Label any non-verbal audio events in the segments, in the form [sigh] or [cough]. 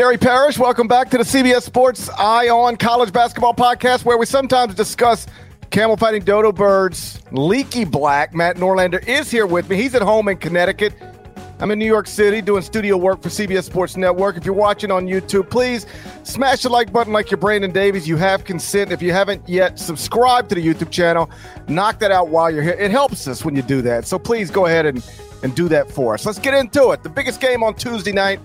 Gary Parrish. Welcome back to the CBS Sports Eye on College Basketball Podcast, where we sometimes discuss camel fighting dodo birds. Leaky Black, Matt Norlander, is here with me. He's at home in Connecticut. I'm in New York City doing studio work for CBS Sports Network. If you're watching on YouTube, please smash the like button like you're Brandon Davies. You have consent. If you haven't yet subscribed to the YouTube channel, knock that out while you're here. It helps us when you do that. So please go ahead and, and do that for us. Let's get into it. The biggest game on Tuesday night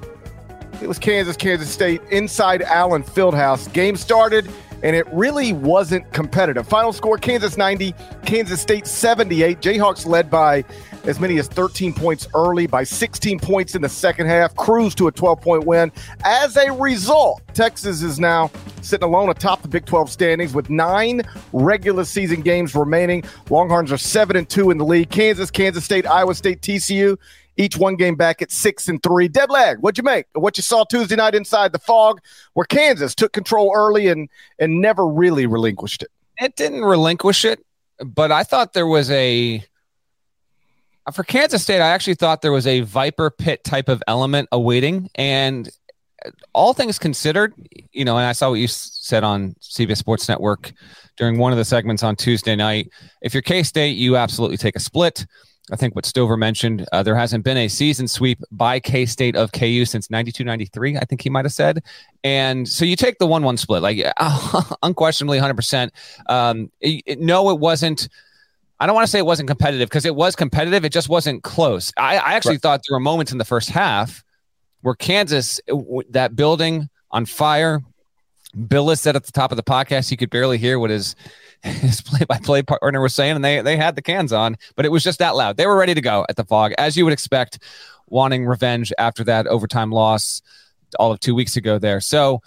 it was Kansas, Kansas State inside Allen Fieldhouse. Game started and it really wasn't competitive. Final score Kansas 90, Kansas State 78. Jayhawks led by as many as 13 points early, by 16 points in the second half, cruised to a 12 point win. As a result, Texas is now sitting alone atop the Big 12 standings with nine regular season games remaining. Longhorns are 7 and 2 in the league. Kansas, Kansas State, Iowa State, TCU each one game back at six and three. Dead leg, what'd you make? What you saw Tuesday night inside the Phog, where Kansas took control early and and never really relinquished it. It didn't relinquish it, but I thought there was a for Kansas State. I actually thought there was a Viper Pit type of element awaiting, and all things considered, you know, and I saw what you said on CBS Sports Network during one of the segments on Tuesday night. If you're K State, you absolutely take a split. I think what Stover mentioned, uh, there hasn't been a season sweep by K State of KU since 92 93, I think he might have said. And so you take the 1 1 split, like uh, [laughs] unquestionably 100%. Um, it, it, no, it wasn't. I don't want to say it wasn't competitive because it was competitive. It just wasn't close. I, I actually right. thought there were moments in the first half where Kansas, that building on fire, Bill said at the top of the podcast, he could barely hear what his [laughs] his play-by-play partner was saying, and they they had the cans on, but it was just that loud. They were ready to go at the Phog, as you would expect, wanting revenge after that overtime loss all of two weeks ago. There, so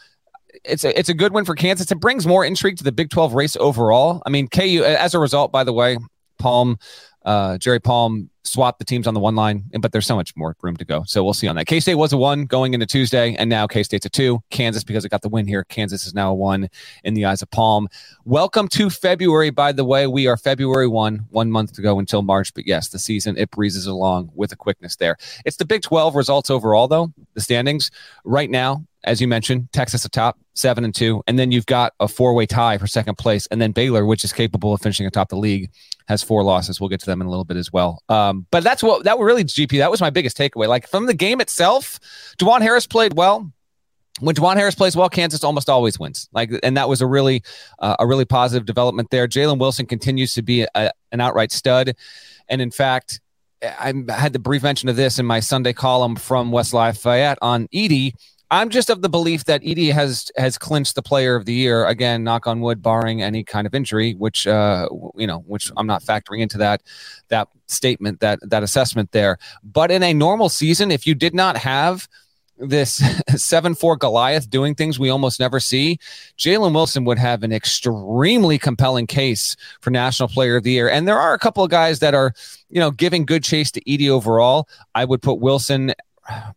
it's a it's a good win for Kansas. It brings more intrigue to the Big Twelve race overall. I mean, KU as a result, by the way, Palm uh, Jerry Palm swapped the teams on the one line, but there's so much more room to go. So we'll see on that. K State was a one going into Tuesday, and now K State's a two. Kansas, because it got the win here, Kansas is now a one in the eyes of Palm. Welcome to February, by the way. We are February 1, one month to go until March. But yes, the season, it breezes along with a quickness there. It's the Big 12 results overall, though, the standings. Right now, as you mentioned, Texas atop seven and two, and then you've got a four way tie for second place, and then Baylor, which is capable of finishing atop the league, has four losses. We'll get to them in a little bit as well. Um, but that's what that really GP. That was my biggest takeaway. Like from the game itself, Dajuan Harris played well. When Dajuan Harris plays well, Kansas almost always wins. Like, and that was a really, uh, a really positive development there. Jalen Wilson continues to be a, an outright stud, and in fact, I had the brief mention of this in my Sunday column from West Lafayette on Edey I'm just of the belief that Edey has has clinched the Player of the Year again. Knock on wood, barring any kind of injury, which uh, you know, which I'm not factoring into that that statement, that that assessment there. But in a normal season, if you did not have this [laughs] seven four Goliath doing things we almost never see, Jalen Wilson would have an extremely compelling case for National Player of the Year. And there are a couple of guys that are, you know, giving good chase to Edey overall. I would put Wilson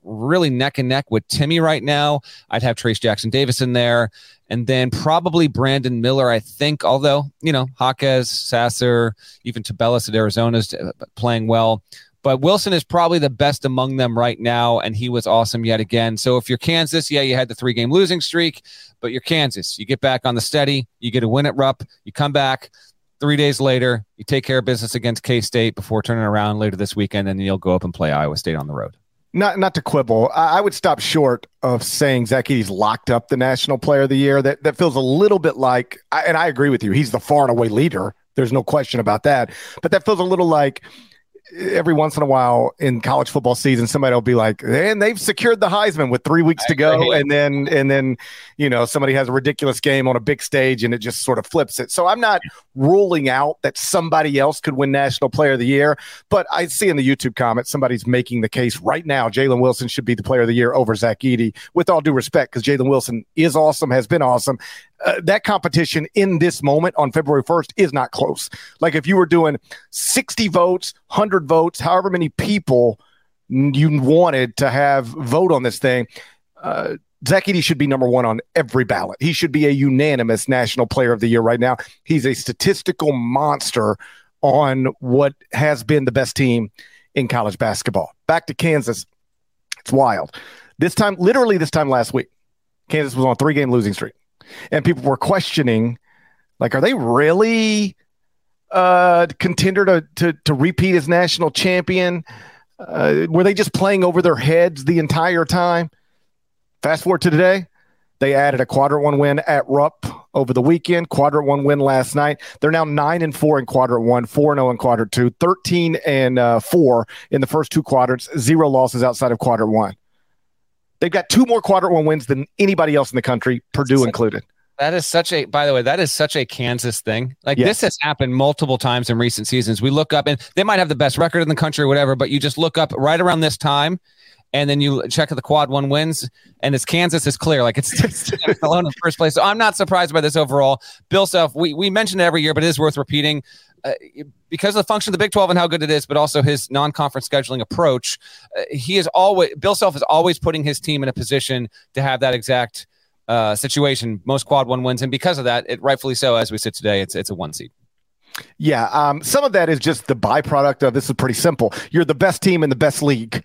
really neck and neck with Timmy right now. I'd have Trayce Jackson-Davis in there, and then probably Brandon Miller. I think, although you know Jaquez, Sasser, even Tubelis at Arizona's uh, playing well. But Wilson is probably the best among them right now, and he was awesome yet again. So if you're Kansas, yeah, you had the three game losing streak, but you're Kansas. You get back on the steady, you get a win at Rupp, you come back. Three days later, you take care of business against K State before turning around later this weekend, and you'll go up and play Iowa State on the road. Not not to quibble, I, I would stop short of saying Zach Edey's locked up the National Player of the Year. That that feels a little bit like, and I agree with you. He's the far and away leader. There's no question about that. But that feels a little like every once in a while in college football season, somebody will be like, and they've secured the Heisman with three weeks to go. And then, and then, you know, somebody has a ridiculous game on a big stage and it just sort of flips it. So I'm not ruling out that somebody else could win National Player of the Year, but I see in the YouTube comments, somebody's making the case right now. Jalen Wilson should be the player of the year over Zach Edey with all due respect, because Jalen Wilson is awesome, has been awesome uh, that competition in this moment on February 1st is not close. Like if you were doing 60 votes, 100 votes, however many people you wanted to have vote on this thing, uh, Zach Edey should be number one on every ballot. He should be a unanimous National Player of the Year right now. He's a statistical monster on what has been the best team in college basketball. Back to Kansas. It's wild. This time, literally this time last week, Kansas was on a three game losing streak and people were questioning, like, are they really uh, contender to, to to repeat as national champion? Uh, were they just playing over their heads the entire time? Fast forward to today, they added a quadrant one win at Rupp over the weekend, quadrant one win last night. They're now nine and four in quadrant one, four and zero oh in quadrant two, 13 and uh, four in the first two quadrants, zero losses outside of quadrant one. They've got two more quadrant one wins than anybody else in the country, Purdue included. That is such a, by the way, that is such a Kansas thing. Like yes. this has happened multiple times in recent seasons. We look up and they might have the best record in the country or whatever, but you just look up right around this time and then you check the quad one wins and it's Kansas is clear. Like it's, [laughs] it's alone in first place. So I'm not surprised by this overall. Bill Self, we, we mentioned it every year, but it is worth repeating. Uh, because of the function of the Big 12 and how good it is, but also his non-conference scheduling approach, uh, he is always Bill Self is always putting his team in a position to have that exact uh, situation. Most quad one wins, and because of that, it rightfully so. As we sit today, it's it's a one seed. Yeah, um, some of that is just the byproduct of this is pretty simple. You're the best team in the best league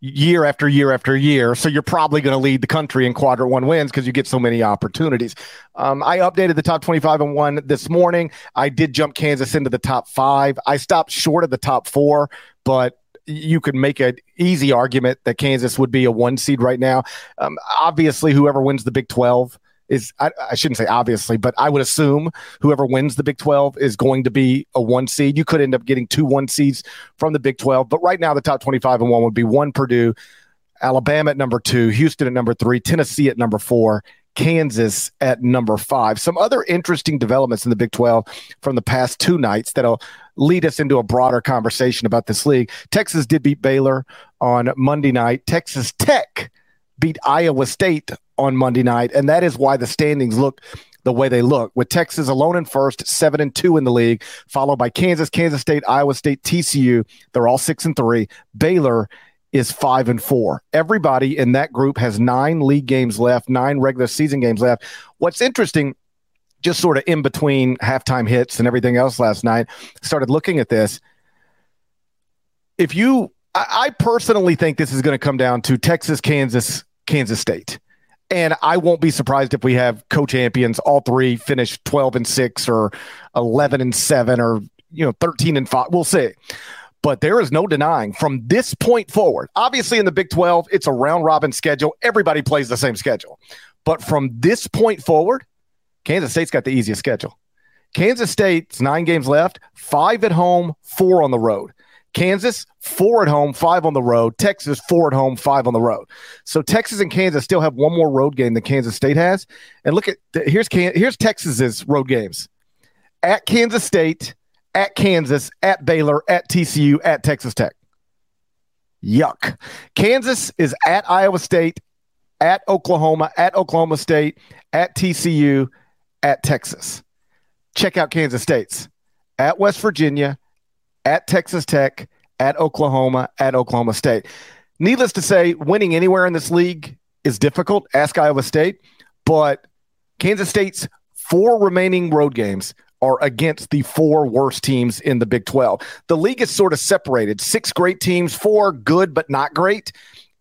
year after year after year. So you're probably going to lead the country in quadrant one wins because you get so many opportunities. Um, I updated the top 25 and one this morning. I did jump Kansas into the top five. I stopped short of the top four, but you could make an easy argument that Kansas would be a one seed right now. Um, obviously, whoever wins the Big 12 is I, I, shouldn't say obviously, but I would assume whoever wins the Big 12 is going to be a one seed. You could end up getting two one seeds from the Big 12, but right now the top 25 and one would be one Purdue, Alabama at number two, Houston at number three, Tennessee at number four, Kansas at number five. Some other interesting developments in the Big 12 from the past two nights that'll lead us into a broader conversation about this league. Texas did beat Baylor on Monday night. Texas Tech beat Iowa State on Monday night, and that is why the standings look the way they look. With Texas alone in first, seven and two in the league, followed by Kansas, Kansas State, Iowa State, TCU. They're all six and three. Baylor is five and four. Everybody in that group has nine league games left, nine regular season games left. What's interesting, just sort of in between halftime hits and everything else last night, started looking at this. If you, I, I personally think this is going to come down to Texas, Kansas, Kansas State. And I won't be surprised if we have co-champions, all three finish 12 and 6 or 11 and 7 or you know 13 and 5. We'll see. But there is no denying from this point forward. Obviously in the Big 12, it's a round robin schedule. Everybody plays the same schedule. But from this point forward, Kansas State's got the easiest schedule. Kansas State's 9 games left, 5 at home, 4 on the road. Kansas, four at home, five on the road. Texas, four at home, five on the road. So Texas and Kansas still have one more road game than Kansas State has. And look at here's here's Texas's road games at Kansas State, at Kansas, at Baylor, at TCU, at Texas Tech. Yuck. Kansas is at Iowa State, at Oklahoma, at Oklahoma State, at TCU, at Texas. Check out Kansas State's at West Virginia, at Texas Tech, at Oklahoma, at Oklahoma State. needless to say, winning anywhere in this league is difficult. Ask Iowa State, but Kansas State's four remaining road games are against the four worst teams in the Big 12. The league is sort of separated six great teams, four good but not great.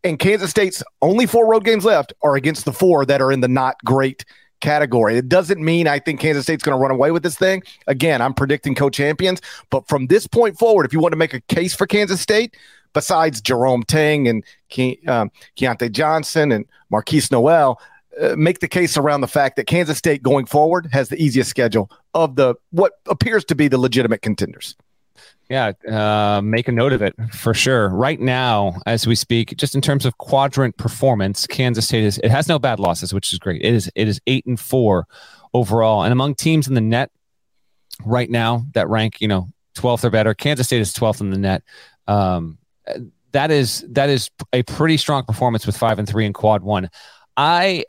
And Kansas State's only four road games left are against the four that are in the not great category. It doesn't mean I think Kansas State's going to run away with this thing. Again, I'm predicting co-champions, but from this point forward, if you want to make a case for Kansas State, besides Jerome Tang and Ke- um, Keyontae Johnson and Markquis Nowell, uh, make the case around the fact that Kansas State going forward has the easiest schedule of the what appears to be the legitimate contenders. Yeah, uh, make a note of it for sure. Right now, as we speak, just in terms of quadrant performance, Kansas State is it has no bad losses, which is great. It is it is eight and four overall, and among teams in the NET right now that rank you know twelfth or better, Kansas State is twelfth in the NET. Um, that is that is a pretty strong performance with five and three in quad one. I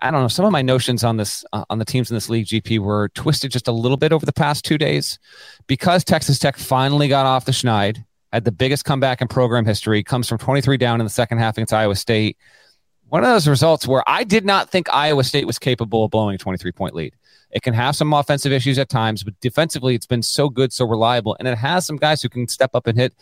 I don't know. Some of my notions on this uh, on the teams in this league, GP, were twisted just a little bit over the past two days because Texas Tech finally got off the schneid, had the biggest comeback in program history, comes from 23 down in the second half against Iowa State. One of those results where I did not think Iowa State was capable of blowing a 23 point lead. It can have some offensive issues at times, but defensively, it's been so good, so reliable, and it has some guys who can step up and hit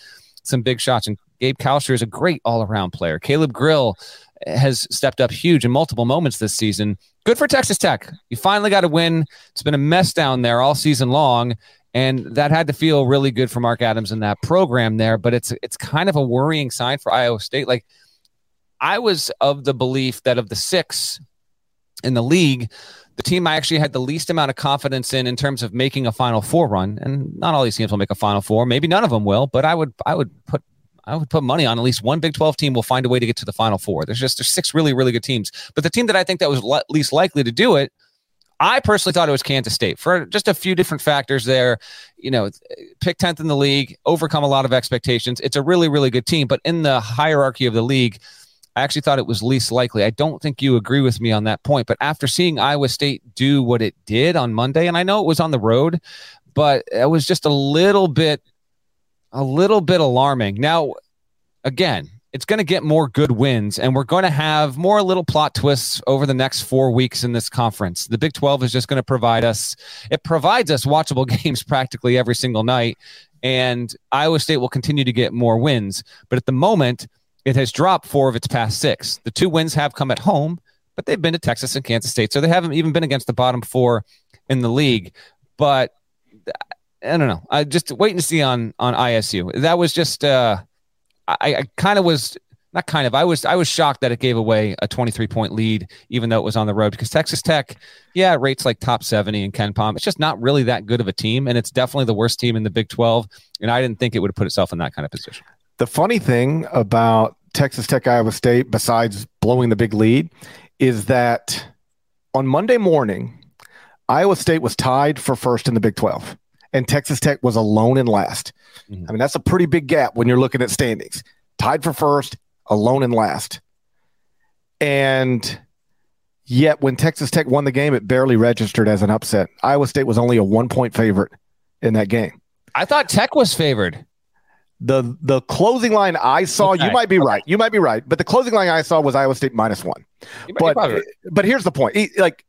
some big shots. And Gabe Kalscheur is a great all around player. Caleb Grill has stepped up huge in multiple moments this season. Good for Texas Tech. You finally got a win. It's been a mess down there all season long. And that had to feel really good for Mark Adams and that program there. But it's it's kind of a worrying sign for Iowa State. Like I was of the belief that of the six in the league, the team I actually had the least amount of confidence in in terms of making a Final Four run, and not all these teams will make a Final Four. Maybe none of them will, but I would I would put I would put money on at least one Big 12 team will find a way to get to the Final Four. There's just there's six really really good teams, but the team that I think that was le- least likely to do it, I personally thought it was Kansas State for just a few different factors. There, you know, pick tenth in the league, overcome a lot of expectations. It's a really really good team, but in the hierarchy of the league. I actually thought it was least likely. I don't think you agree with me on that point, but after seeing Iowa State do what it did on Monday, and I know it was on the road, but it was just a little bit a little bit alarming. Now, again, it's going to get more good wins, and we're going to have more little plot twists over the next four weeks in this conference. The Big 12 is just going to provide us, it provides us watchable [laughs] games practically every single night, and Iowa State will continue to get more wins. But at the moment, it has dropped four of its past six. The two wins have come at home, but they've been to Texas and Kansas State, so they haven't even been against the bottom four in the league. But I don't know. I just waiting to see on on ISU. That was just uh, I, I kind of was not kind of. I was I was shocked that it gave away a 23 point lead, even though it was on the road. Because Texas Tech, yeah, rates like top 70 in KenPom. It's just not really that good of a team, and it's definitely the worst team in the Big 12. And I didn't think it would put itself in that kind of position. The funny thing about Texas Tech Iowa State, besides blowing the big lead, is that on Monday morning, Iowa State was tied for first in the Big 12 and Texas Tech was alone in last. Mm-hmm. I mean, that's a pretty big gap when you're looking at standings. Tied for first, alone in last. And yet, when Texas Tech won the game, it barely registered as an upset. Iowa State was only a one point favorite in that game. I thought Tech was favored. The the closing line I saw, okay. you might be okay. right. You might be right, but the closing line I saw was Iowa State minus one. but but here's the point: like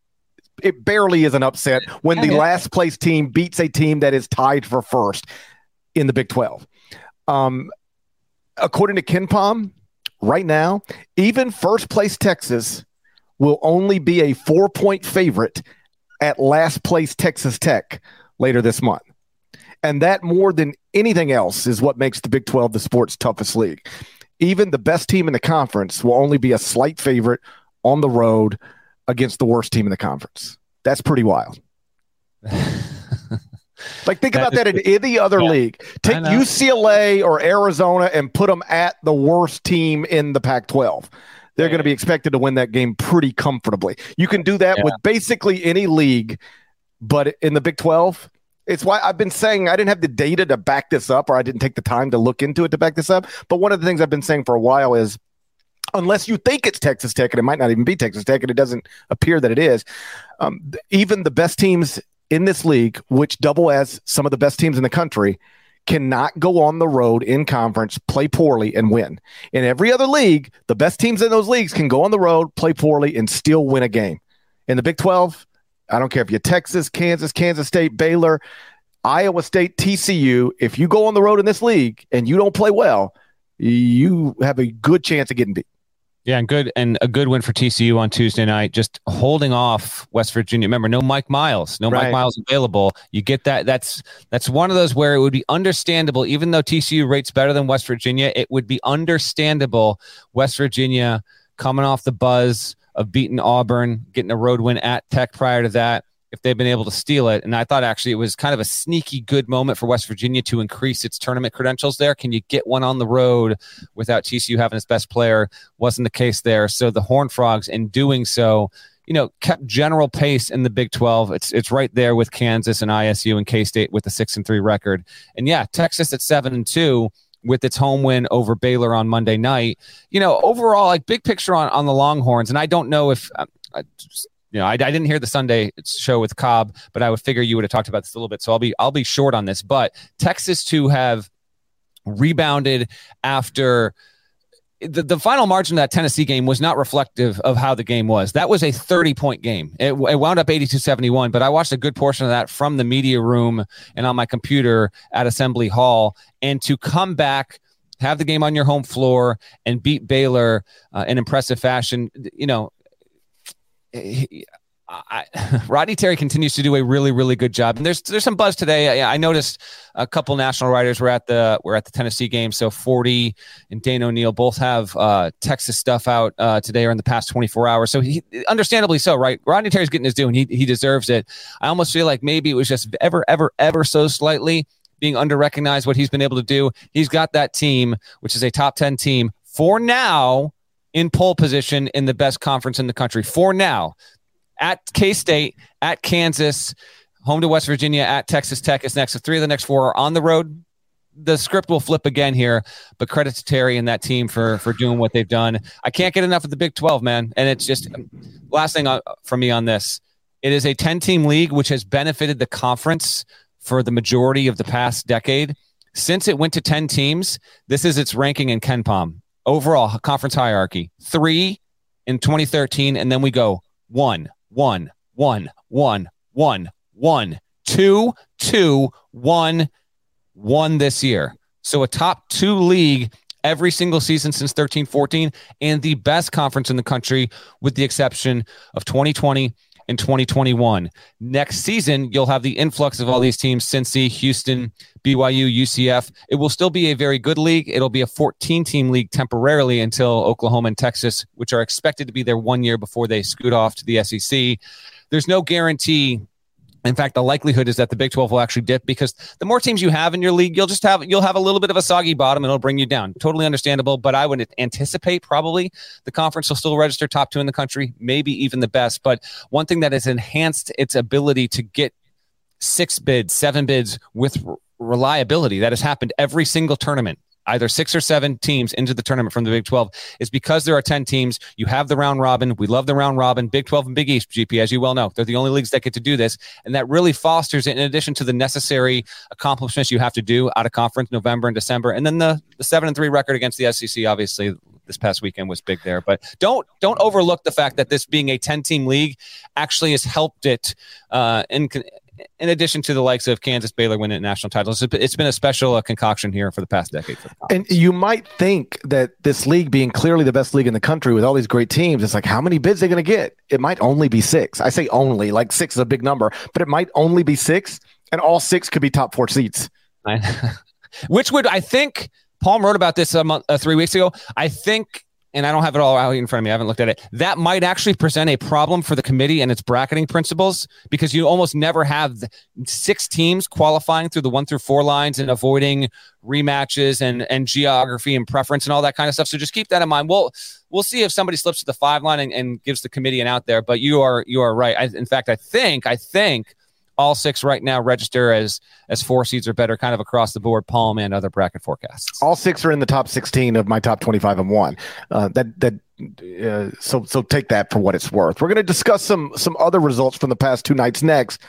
it barely is an upset when the last place team beats a team that is tied for first in the Big 12. Um, according to KenPom, right now, even first place Texas will only be a four point favorite at last place Texas Tech later this month. And that more than anything else is what makes the Big 12 the sport's toughest league. Even the best team in the conference will only be a slight favorite on the road against the worst team in the conference. That's pretty wild. [laughs] like think that about that in any other yeah, league. Take UCLA or Arizona and put them at the worst team in the Pac-12. They're yeah. going to be expected to win that game pretty comfortably. You can do that yeah. with basically any league, but in the Big 12, it's why I've been saying I didn't have the data to back this up or I didn't take the time to look into it to back this up. But one of the things I've been saying for a while is unless you think it's Texas Tech, and it might not even be Texas Tech, and it doesn't appear that it is. Um, even the best teams in this league, which double as some of the best teams in the country, cannot go on the road in conference, play poorly, and win. In every other league, the best teams in those leagues can go on the road, play poorly, and still win a game. In the Big 12, I don't care if you're Texas, Kansas, Kansas State, Baylor, Iowa State, TCU. If you go on the road in this league and you don't play well, you have a good chance of getting beat. Yeah, and good and a good win for TCU on Tuesday night. Just holding off West Virginia. Remember, no Mike Miles, no right. Mike Miles available. You get that. That's that's one of those where it would be understandable, even though TCU rates better than West Virginia. It would be understandable West Virginia coming off the buzz of beating Auburn, getting a road win at Tech prior to that if they've been able to steal it. And I thought actually it was kind of a sneaky good moment for West Virginia to increase its tournament credentials there. Can you get one on the road without TCU having its best player? Wasn't the case there. So the Horn Frogs, in doing so, you know, kept general pace in the Big 12. It's it's right there with Kansas and ISU and K State with the six and three record. And yeah, Texas at seven and two with its home win over Baylor on Monday night. You know, overall, like big picture on on the Longhorns, and I don't know if. Uh, you know, I, I, didn't hear the Sunday show with Cobb, but I would figure you would have talked about this a little bit. So I'll be I'll be short on this. But Texas to have rebounded after the, the final margin of that Tennessee game was not reflective of how the game was. That was a 30 point game. It, it wound up 82 71, but I watched a good portion of that from the media room and on my computer at Assembly Hall. And to come back have the game on your home floor and beat Baylor uh, in impressive fashion. You know, I, [laughs] Rodney Terry continues to do a really, really good job. And there's there's some buzz today. I, I, noticed a couple national writers were at the were at the Tennessee game. So 40 and Dana O'Neil both have uh, Texas stuff out uh, today or in the past 24 hours. So he, understandably so, right? Rodney Terry's getting his due, and he he deserves it. I almost feel like maybe it was just ever, ever, ever so slightly being under recognized what he's been able to do. He's got that team, which is a top 10 team for now in pole position in the best conference in the country for now. At K State, at Kansas, home to West Virginia, at Texas Tech is next. So three of the next four are on the road. The script will flip again here, but credit to Terry and that team for for doing what they've done. I can't get enough of the Big 12, man. And it's just um, last thing uh, from me on this. It is a 10 team league which has benefited the conference for the majority of the past decade. Since it went to 10 teams, this is its ranking in KenPom overall conference hierarchy. Three in 2013, and then we go one, one, one, one, one, one, two, two, one, one this year. So a top two league every single season since 13 14 and the best conference in the country with the exception of 2020 in 2021. Next season, you'll have the influx of all these teams Cincy, Houston, BYU, UCF. It will still be a very good league. It'll be a 14 team league temporarily until Oklahoma and Texas, which are expected to be there one year before they scoot off to the SEC. There's no guarantee in fact, the likelihood is that the Big 12 will actually dip because the more teams you have in your league, you'll just have you'll have a little bit of a soggy bottom and it'll bring you down. Totally understandable, but I would anticipate probably the conference will still register top 2 in the country, maybe even the best, but one thing that has enhanced its ability to get six bids, seven bids with reliability that has happened every single tournament either six or seven teams into the tournament from the Big 12 is because there are 10 teams. You have the round robin. We love the round robin. Big 12 and Big East, GP, as you well know. They're the only leagues that get to do this. And that really fosters it in addition to the necessary accomplishments you have to do out of conference November and December. And then the, the seven and three record against the SEC, obviously this past weekend was big there. But don't don't overlook the fact that this being a 10 team league actually has helped it uh, in in addition to the likes of Kansas, Baylor winning national titles, it's been a special uh, concoction here for the past decade. and you might think that this league being clearly the best league in the country with all these great teams, it's like, how many bids are they going to get? It might only be six. I say only, like six is a big number, but it might only be six, and all six could be top four seats. [laughs] Which would, I think, Palm wrote about this a month, uh, three weeks ago. I think and I don't have it all out in front of me. I haven't looked at it. That might actually present a problem for the committee and its bracketing principles because you almost never have six teams qualifying through the one through four lines and avoiding rematches and and geography and preference and all that kind of stuff. So just keep that in mind. We'll we'll see if somebody slips to the five line and, and gives the committee an out there. But you are you are right. I, in fact, I think I think all six right now register as as four seeds or better, kind of across the board. Palm and other bracket forecasts. All six are in the top sixteen of my top twenty-five and one. Uh, that that uh, so so take that for what it's worth. We're going to discuss some some other results from the past two nights next,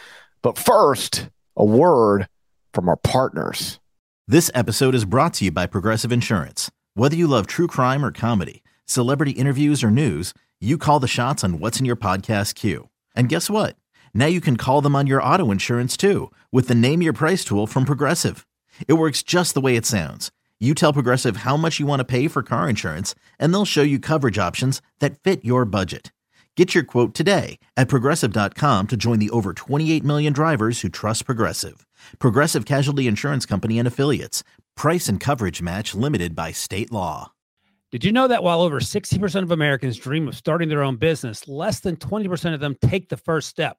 but first, a word from our partners. This episode is brought to you by Progressive Insurance. Whether you love true crime or comedy, celebrity interviews or news, you call the shots on what's in your podcast queue. And guess what? Now you can call them on your auto insurance too with the Name Your Price tool from Progressive. It works just the way it sounds. You tell Progressive how much you want to pay for car insurance, and they'll show you coverage options that fit your budget. Get your quote today at progressive.com to join the over 28 million drivers who trust Progressive. Progressive Casualty Insurance Company and Affiliates. Price and coverage match limited by state law. Did you know that while over 60% of Americans dream of starting their own business, less than 20% of them take the first step?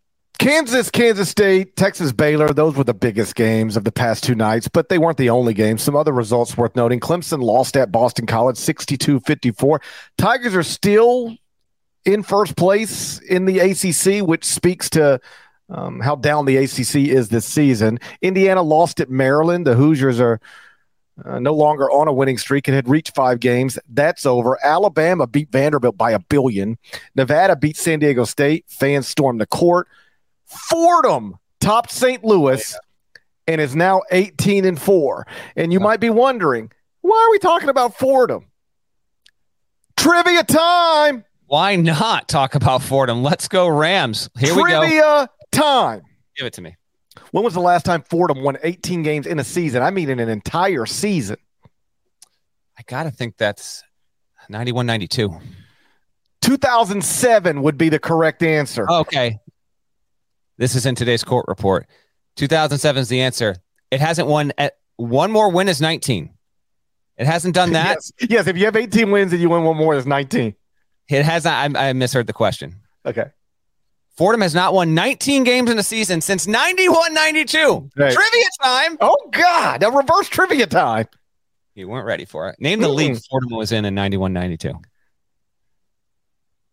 Kansas, Kansas State, Texas, Baylor, those were the biggest games of the past two nights, but they weren't the only games. Some other results worth noting. Clemson lost at Boston College 62 54. Tigers are still in first place in the ACC, which speaks to um, how down the ACC is this season. Indiana lost at Maryland. The Hoosiers are uh, no longer on a winning streak and had reached five games. That's over. Alabama beat Vanderbilt by a billion. Nevada beat San Diego State. Fans stormed the court. Fordham topped St. Louis and is now 18 and 4. And you might be wondering, why are we talking about Fordham? Trivia time. Why not talk about Fordham? Let's go Rams. Here Trivia we go. Trivia time. Give it to me. When was the last time Fordham won 18 games in a season? I mean, in an entire season. I got to think that's 91 92. 2007 would be the correct answer. Okay. This is in today's court report. 2007 is the answer. It hasn't won at one more win is 19. It hasn't done that. [laughs] yes. yes, if you have 18 wins and you win one more, it's 19. It has not. I, I misheard the question. Okay. Fordham has not won 19 games in a season since 91 92. Right. Trivia time. Oh, God. A reverse trivia time. You weren't ready for it. Name the Mm-mm. league Fordham was in in 91 92.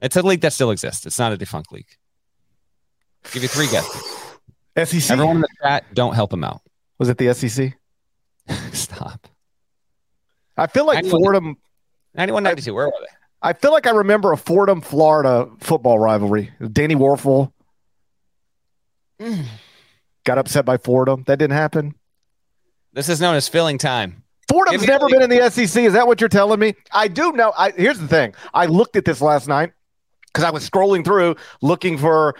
It's a league that still exists. It's not a defunct league. Give you three guesses. SEC. Everyone in the chat, don't help him out. Was it the SEC? [laughs] Stop. I feel like Anyone- Fordham. 91 92. Where were they? I feel like I remember a Fordham, Florida football rivalry. Danny Warfel [sighs] got upset by Fordham. That didn't happen. This is known as filling time. Fordham's never been in the SEC. Is that what you're telling me? I do know. I, here's the thing. I looked at this last night because I was scrolling through looking for.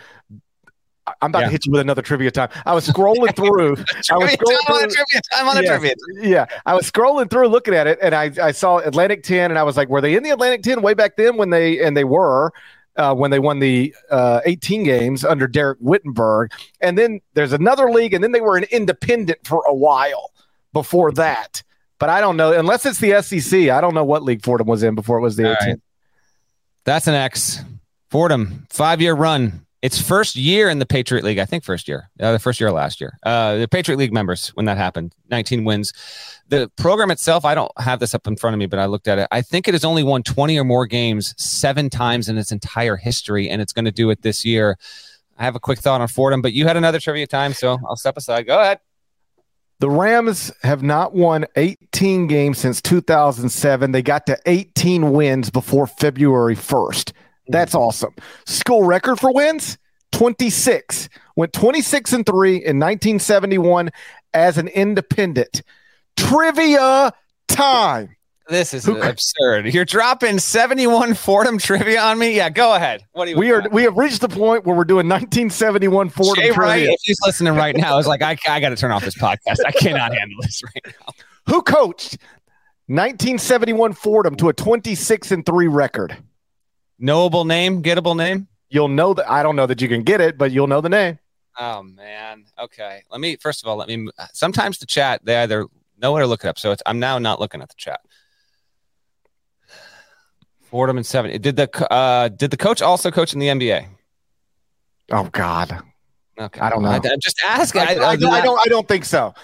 I'm about Yeah. to hit you with another trivia time. I was scrolling through. [laughs] I was scrolling time on through. trivia time on the Yes. trivia. Yeah, I was scrolling through looking at it, and I, I saw Atlantic Ten, and I was like, were they in the Atlantic Ten way back then when they and they were uh, when they won the uh, 18 games under Dereck Whittenburg, and then there's another league, and then they were an independent for a while before that. But I don't know unless it's the SEC. I don't know what league Fordham was in before it was the All 18. right. That's an X. Fordham, five year run. It's first year in the Patriot League. I think first year. Uh, the first year last year. Uh, the Patriot League members when that happened. 19 wins. The program itself, I don't have this up in front of me, but I looked at it. I think it has only won 20 or more games seven times in its entire history, and it's going to do it this year. I have a quick thought on Fordham, but you had another trivia time, so I'll step aside. Go ahead. The Rams have not won 18 games since 2007. They got to 18 wins before February 1st. That's awesome. School record for wins 26. Went 26 and 3 in 1971 as an independent. Trivia time. This is Who- absurd. You're dropping 71 Fordham trivia on me? Yeah, go ahead. What do you We are we have reached the point where we're doing 1971 Fordham Jay Wright, trivia. if he's listening right now, is like, I, I got to turn off this podcast. I cannot handle this right now. Who coached 1971 Fordham to a 26 and 3 record? Knowable name, gettable name. You'll know that I don't know that you can get it, but you'll know the name. Oh man. Okay. Let me first of all let me. Sometimes the chat they either know it or look it up. So it's I'm now not looking at the chat. Fordham and seven. Did the uh did the coach also coach in the NBA? Oh God. Okay. I don't know. I, am just asking. I, I, I, don't, I don't. I don't think so.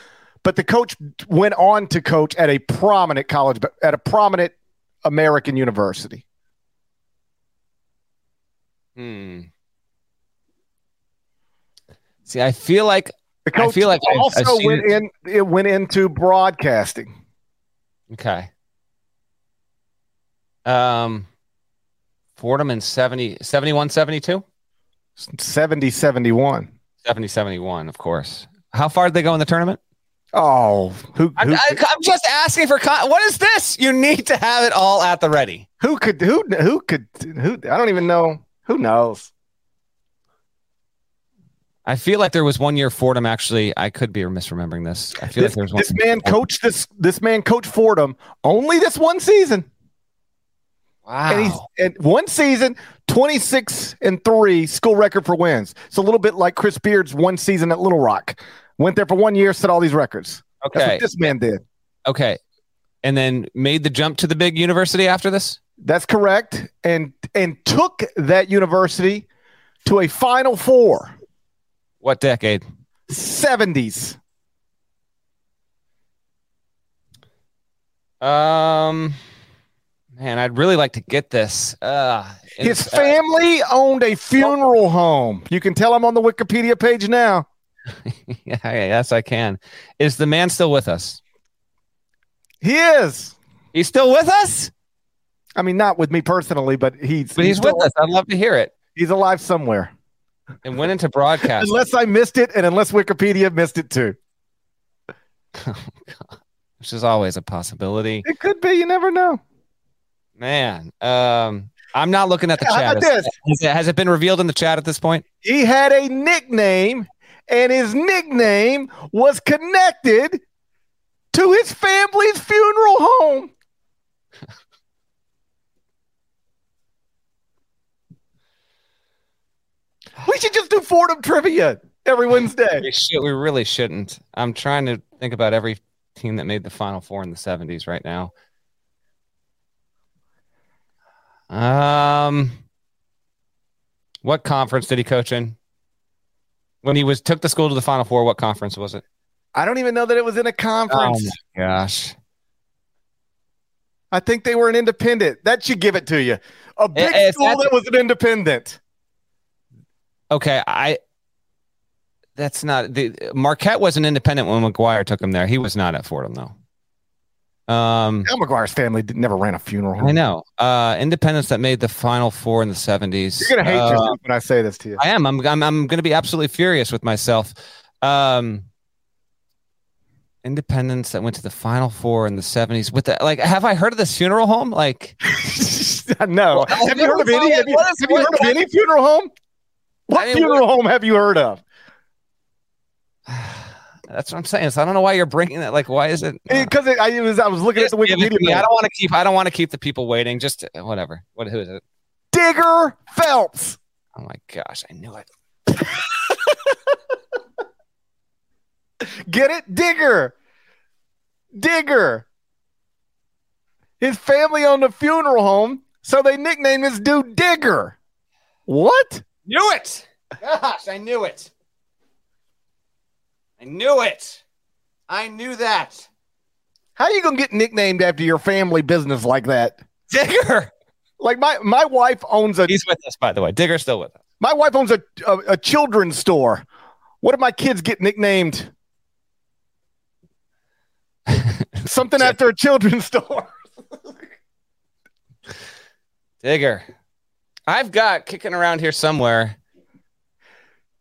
But the coach went on to coach at a prominent college, at a prominent American university. Hmm. See, I feel like the coach I feel like also I've, I've went in. It went into broadcasting. Okay. Um, Fordham in 70, 71, 72? 70, 71. 70, 71, of course. How far did they go in the tournament? Oh, who? who I'm, I, am just asking for con- what is this? You need to have it all at the ready. Who could? Who? Who could? Who? I don't even know. Who knows? I feel like there was one year Fordham actually. I could be misremembering this. I feel this, like there was one. This man coached this. This man coached Fordham only this one season. Wow! And he's and one season, twenty six and three, school record for wins. It's a little bit like Chris Beard's one season at Little Rock. Went there for one year, set all these records. Okay, That's what this man did. Okay, and then made the jump to the big university after this. That's correct, and and took that university to a Final Four. What decade? 70s. Um, man, I'd really like to get this. Uh, His family uh, owned a funeral home. You can tell I'm on the Wikipedia page now. [laughs] yeah, yes, I can. Is the man still with us? He is. He's still with us. I mean, not with me personally, but he's. But he's, he's with us. I'd love to hear it. He's alive somewhere. And went into broadcast. unless I missed it, and unless Wikipedia missed it too. [laughs] Oh, God. Which is always a possibility. It could be. You never know. Man, um, I'm not looking at the How chat. about this? Has it, has it been revealed in the chat at this point? He had a nickname, and his nickname was connected to his family's funeral home. [laughs] we should just do Fordham trivia every Wednesday. We, should, we really shouldn't. I'm trying to think about every team that made the Final Four in the 70s right now. Um, what conference did he coach in? When he was took the school to the Final Four, what conference was it? I don't even know that it was in a conference. Oh gosh. I think they were an independent. That should give it to you. A big school that was an independent. Okay, I. That's not the Marquette was an independent when McGuire took him there. He was not at Fordham though. Um, Al McGuire's family never ran a funeral home. I know. Uh, independents that made the Final Four in the seventies. You're gonna hate uh, yourself when I say this to you. I am. I'm. I'm. I'm to be absolutely furious with myself. Um, independents that went to the Final Four in the seventies. With the like, have I heard of this funeral home? Like, [laughs] no. Well, have you heard of any? Have you, have you heard of any funeral home? What I mean, funeral home have you heard of? [sighs] that's what I'm saying. So I don't know why you're bringing that. Like, why is it? Because I, it was, I was looking at the Wikipedia. me. I don't want to keep. I don't want to keep the people waiting. Just uh, whatever. What? Who is it? Digger Phelps. Oh my gosh! I knew it. Get it? Digger. Digger. His family owned a funeral home, so they nicknamed this dude Digger. What? Knew it. Gosh, I knew it. I knew it. I knew that. How are you gonna get nicknamed after your family business like that? Digger. Like my my wife owns a He's with us, by the way. Digger's still with us. my wife owns a, a a children's store. What if my kids get nicknamed [laughs] something after a children's [laughs] store? Digger. I've got kicking around here somewhere.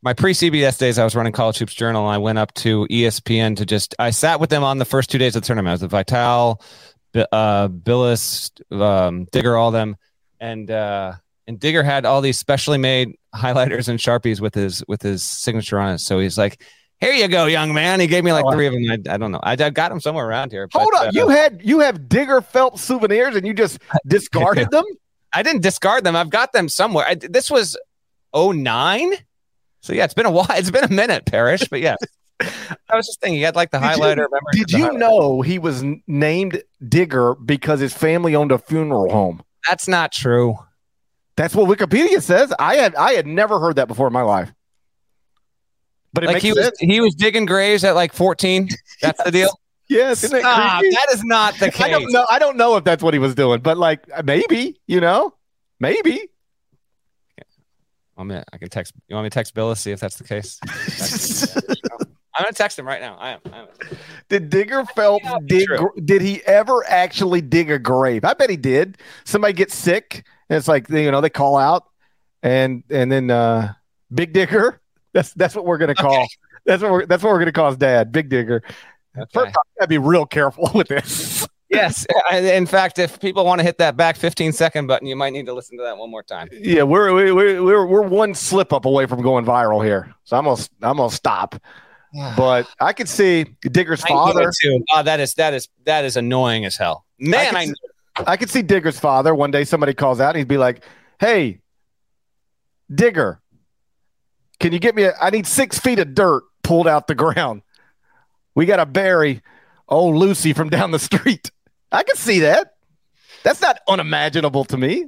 My pre CBS days, I was running College Hoops Journal, and I went up to ESPN to just. I sat with them on the first two days of the tournament. I was with Vitale, uh, Bilas, um, Digger, all them, and uh, and Digger had all these specially made highlighters and sharpies with his with his signature on it. So he's like, "Here you go, young man." He gave me like Oh, three of them. I, I don't know. I, I got them somewhere around here. Hold but, up, uh, you had you have Digger Phelps souvenirs and you just discarded [laughs] them? I didn't discard them. I've got them somewhere. I, this was 09. So yeah, it's been a while. [laughs] It's been a minute, Parrish, but yeah. [laughs] I was just thinking, you had like the Did highlighter. remember? Did you highlighter. know he was named Digger because his family owned a funeral home? That's not true. That's what Wikipedia says. I had I had never heard that before in my life. But it Like makes he was, he was digging graves at like 14. That's the deal. Yes, isn't Stop. That is not the case. I don't know. I don't know if that's what he was doing, but like maybe, you know, maybe. I'm gonna, I can text. You want me to text Bill to see if that's the case? [laughs] I'm gonna text him right now. I am. I am. did Digger Phelps dig? true. Did he ever actually dig a grave? I bet he did. Somebody gets sick, and it's like you know they call out, and and then uh Big Digger. That's that's what we're gonna [laughs] call. That's what we're that's what we're gonna call his dad, Big Digger. Okay. First off, gotta be real careful [laughs] with this. Yes. In fact, if people want to hit that back 15 second button, you might need to listen to that one more time. Yeah, we're we- we're we're we're one slip up away from going viral here, so I'm gonna I'm gonna stop. [sighs] But I could see Digger's I father. too. Oh, that is that is that is annoying as hell. Man, I I, I could see Digger's father. One day somebody calls out and he'd be like, Hey, Digger, can you get me a I need six feet of dirt pulled out the ground. We gotta bury old Lucy from down the street. I can see that. That's not unimaginable to me.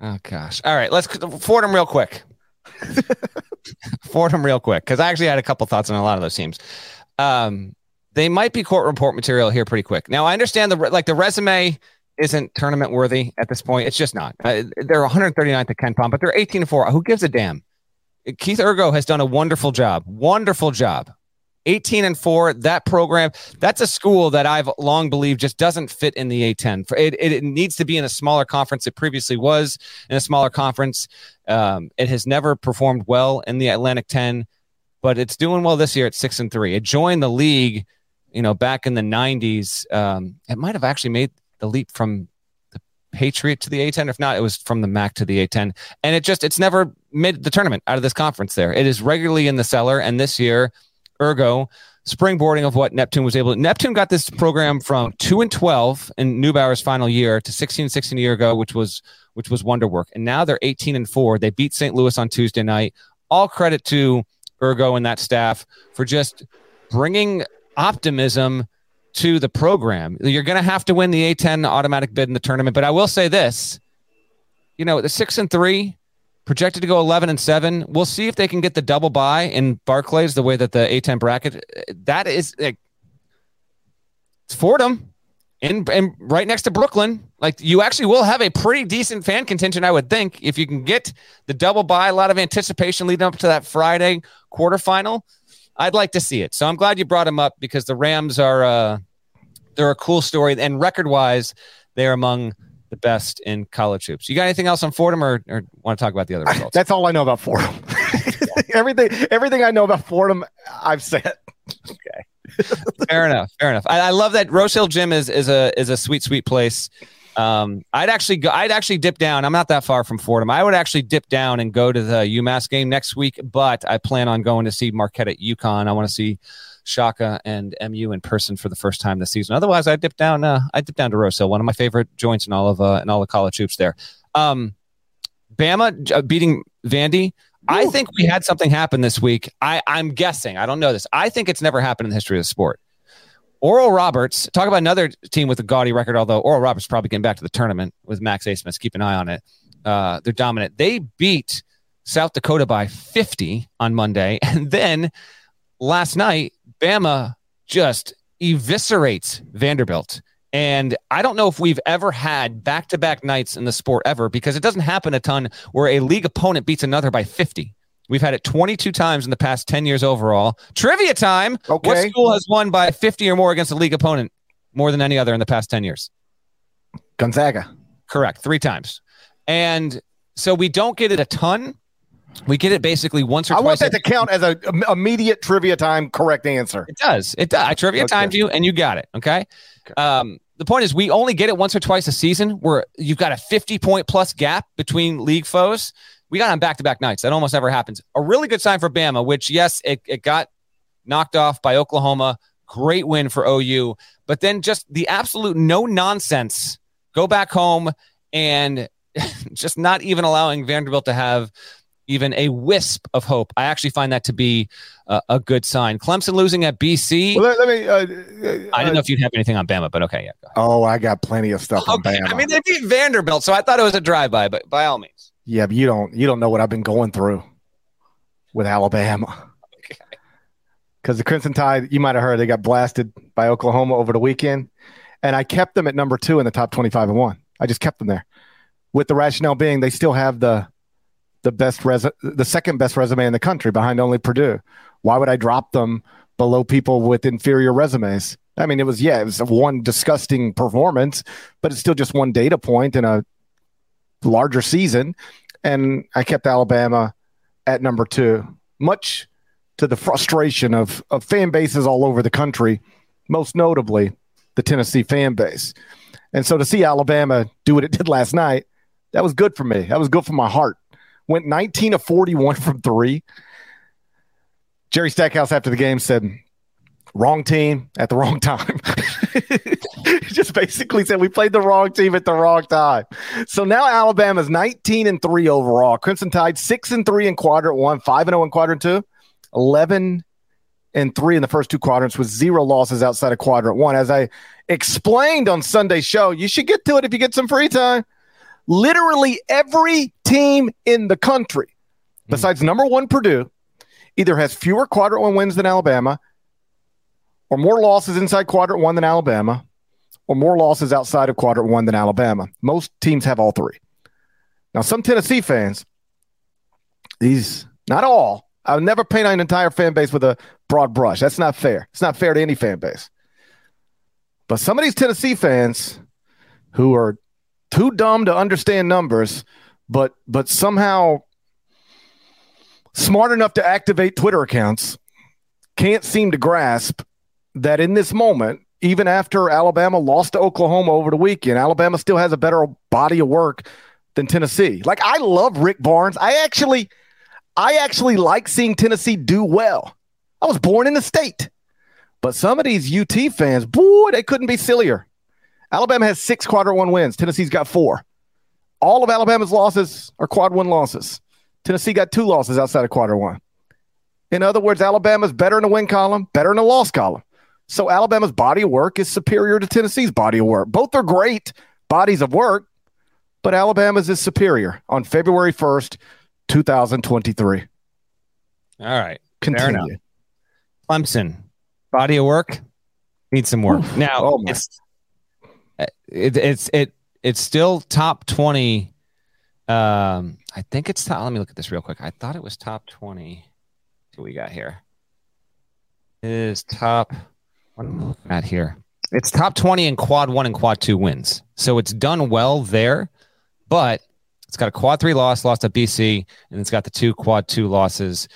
Oh gosh. All right, let's Fordham real quick. [laughs] Fordham real quick because I actually had a couple thoughts on a lot of those teams. Um, they might be court report material here pretty quick. Now I understand the like the resume isn't tournament worthy at this point. It's just not. Uh, they're 139th at Ken Palm, but they're 18 to four. Who gives a damn? Keith Urgo has done a wonderful job. Wonderful job. 18 and 4 that program that's a school that i've long believed just doesn't fit in the a10 it, it, it needs to be in a smaller conference it previously was in a smaller conference um, it has never performed well in the atlantic 10 but it's doing well this year at 6 and 3 it joined the league you know back in the 90s um, it might have actually made the leap from patriot to the a10 if not it was from the MAAC to the a10 and it just it's never made the tournament out of this conference there it is regularly in the cellar and this year Urgo springboarding of what Neptune was able to. Neptune got this program from 2 and 12 in Neubauer's final year to 16 and 16 a year ago, which was which was wonder work. And now they're 18 and 4. They beat St. Louis on Tuesday night. All credit to Urgo and that staff for just bringing optimism to the program. You're going to have to win the A10 automatic bid in the tournament, but I will say this. You know, the 6 and 3 projected to go 11 and 7 we'll see if they can get the double bye in barclays the way that the a10 bracket that is like it's fordham in, in right next to brooklyn like you actually will have a pretty decent fan contingent i would think if you can get the double bye a lot of anticipation leading up to that friday quarterfinal i'd like to see it so i'm glad you brought them up because the rams are uh they're a cool story and record wise they're among the best in college hoops. You got anything else on Fordham, or, or want to talk about the other results? That's all I know about Fordham. [laughs] everything, everything I know about Fordham, I've said. Okay. [laughs] fair enough. Fair enough. I, I love that Rose Hill Gym is is a is a sweet sweet place. Um, I'd actually go, I'd actually dip down. I'm not that far from Fordham. I would actually dip down and go to the UMass game next week, but I plan on going to see Marquette at UConn. I want to see Shaka and MU in person for the first time this season. Otherwise, I dip down. Uh, I dip down to Rose Hill, one of my favorite joints in all of uh, in all the college hoops there. Um, Bama uh, beating Vandy. I think we had something happen this week. I, I'm guessing. I don't know this. I think it's never happened in the history of the sport. Oral Roberts, talk about another team with a gaudy record, although Oral Roberts probably getting back to the tournament with Max Abmas. Keep an eye on it. Uh, they're dominant. They beat South Dakota by 50 on Monday. [laughs] And then last night, Bama just eviscerates Vanderbilt. And I don't know if we've ever had back to back nights in the sport ever because it doesn't happen a ton where a league opponent beats another by 50. We've had it 22 times in the past 10 years overall. Trivia time. Okay. What school has won by 50 or more against a league opponent more than any other in the past 10 years? Gonzaga. Correct. Three times. And so we don't get it a ton. We get it basically once or I twice. I want that to count as a im- immediate trivia time correct answer. It does. It does. I trivia Okay. timed you and you got it. Okay. Um, the point is we only get it once or twice a season where you've got a 50 point plus gap between league foes. We got on back to back nights. That almost never happens. A really good sign for Bama, which yes, it, it got knocked off by Oklahoma. Great win for OU. But then just the absolute no nonsense go back home and [laughs] just not even allowing Vanderbilt to have even a wisp of hope. I actually find that to be uh, a good sign. Clemson losing at BC. Well, let, let me. Uh, I didn't know if you'd have anything on Bama, but okay, yeah. Oh, I got plenty of stuff on Bama. I mean they beat Vanderbilt, so I thought it was a drive-by, but by all means. Yeah, but you don't you don't know what I've been going through with Alabama. [laughs] Okay. Because the Crimson Tide, you might have heard, they got blasted by Oklahoma over the weekend, and I kept them at number two in the top twenty-five and one. I just kept them there, with the rationale being they still have the the best res the second best resume in the country behind only Purdue. Why would I drop them below people with inferior resumes? I mean, it was yeah, it was one disgusting performance, but it's still just one data point in a larger season. And I kept Alabama at number two, much to the frustration of of fan bases all over the country, most notably the Tennessee fan base. And so to see Alabama do what it did last night, that was good for me. That was good for my heart. Went 19 of 41 from three. Jerry Stackhouse after the game said, wrong team at the wrong time. [laughs] [laughs] Just basically said we played the wrong team at the wrong time. So now Alabama's 19 and 3 overall. Crimson Tide 6 and 3 in quadrant 1, 5 and 0 in quadrant 2, 11 and 3 in the first two quadrants with zero losses outside of quadrant 1. As I explained on Sunday's show, you should get to it if you get some free time. Literally every team in the country mm-hmm. besides number 1 Purdue either has fewer quadrant 1 wins than Alabama or more losses inside quadrant 1 than Alabama or more losses outside of quadrant 1 than Alabama. Most teams have all three. Now some Tennessee fans these not all I would never paint an entire fan base with a broad brush. That's not fair. It's not fair to any fan base. But some of these Tennessee fans who are too dumb to understand numbers, but but somehow smart enough to activate Twitter accounts, can't seem to grasp that in this moment, even after Alabama lost to Oklahoma over the weekend, Alabama still has a better body of work than Tennessee. Like I love Rick Barnes. I actually I actually like seeing Tennessee do well. I was born in the state. But some of these UT fans, boy, they couldn't be sillier. Alabama has six quadrant one wins. Tennessee's got four. All of Alabama's losses are quad one losses. Tennessee got two losses outside of quadrant one. In other words, Alabama's better in the win column, better in the loss column. So Alabama's body of work is superior to Tennessee's body of work. Both are great bodies of work, but Alabama's is superior on February 1st, 2023. All right. Continue. Clemson, body of work needs some work. Now Oh, it's it, it's it it's still top twenty. Um, I think it's top. Let me look at this real quick. I thought it was top twenty. What we got here? It is top. At here? It's top twenty in quad one and quad two wins. So it's done well there, but it's got a quad three loss, lost at BC, and it's got the two quad two losses.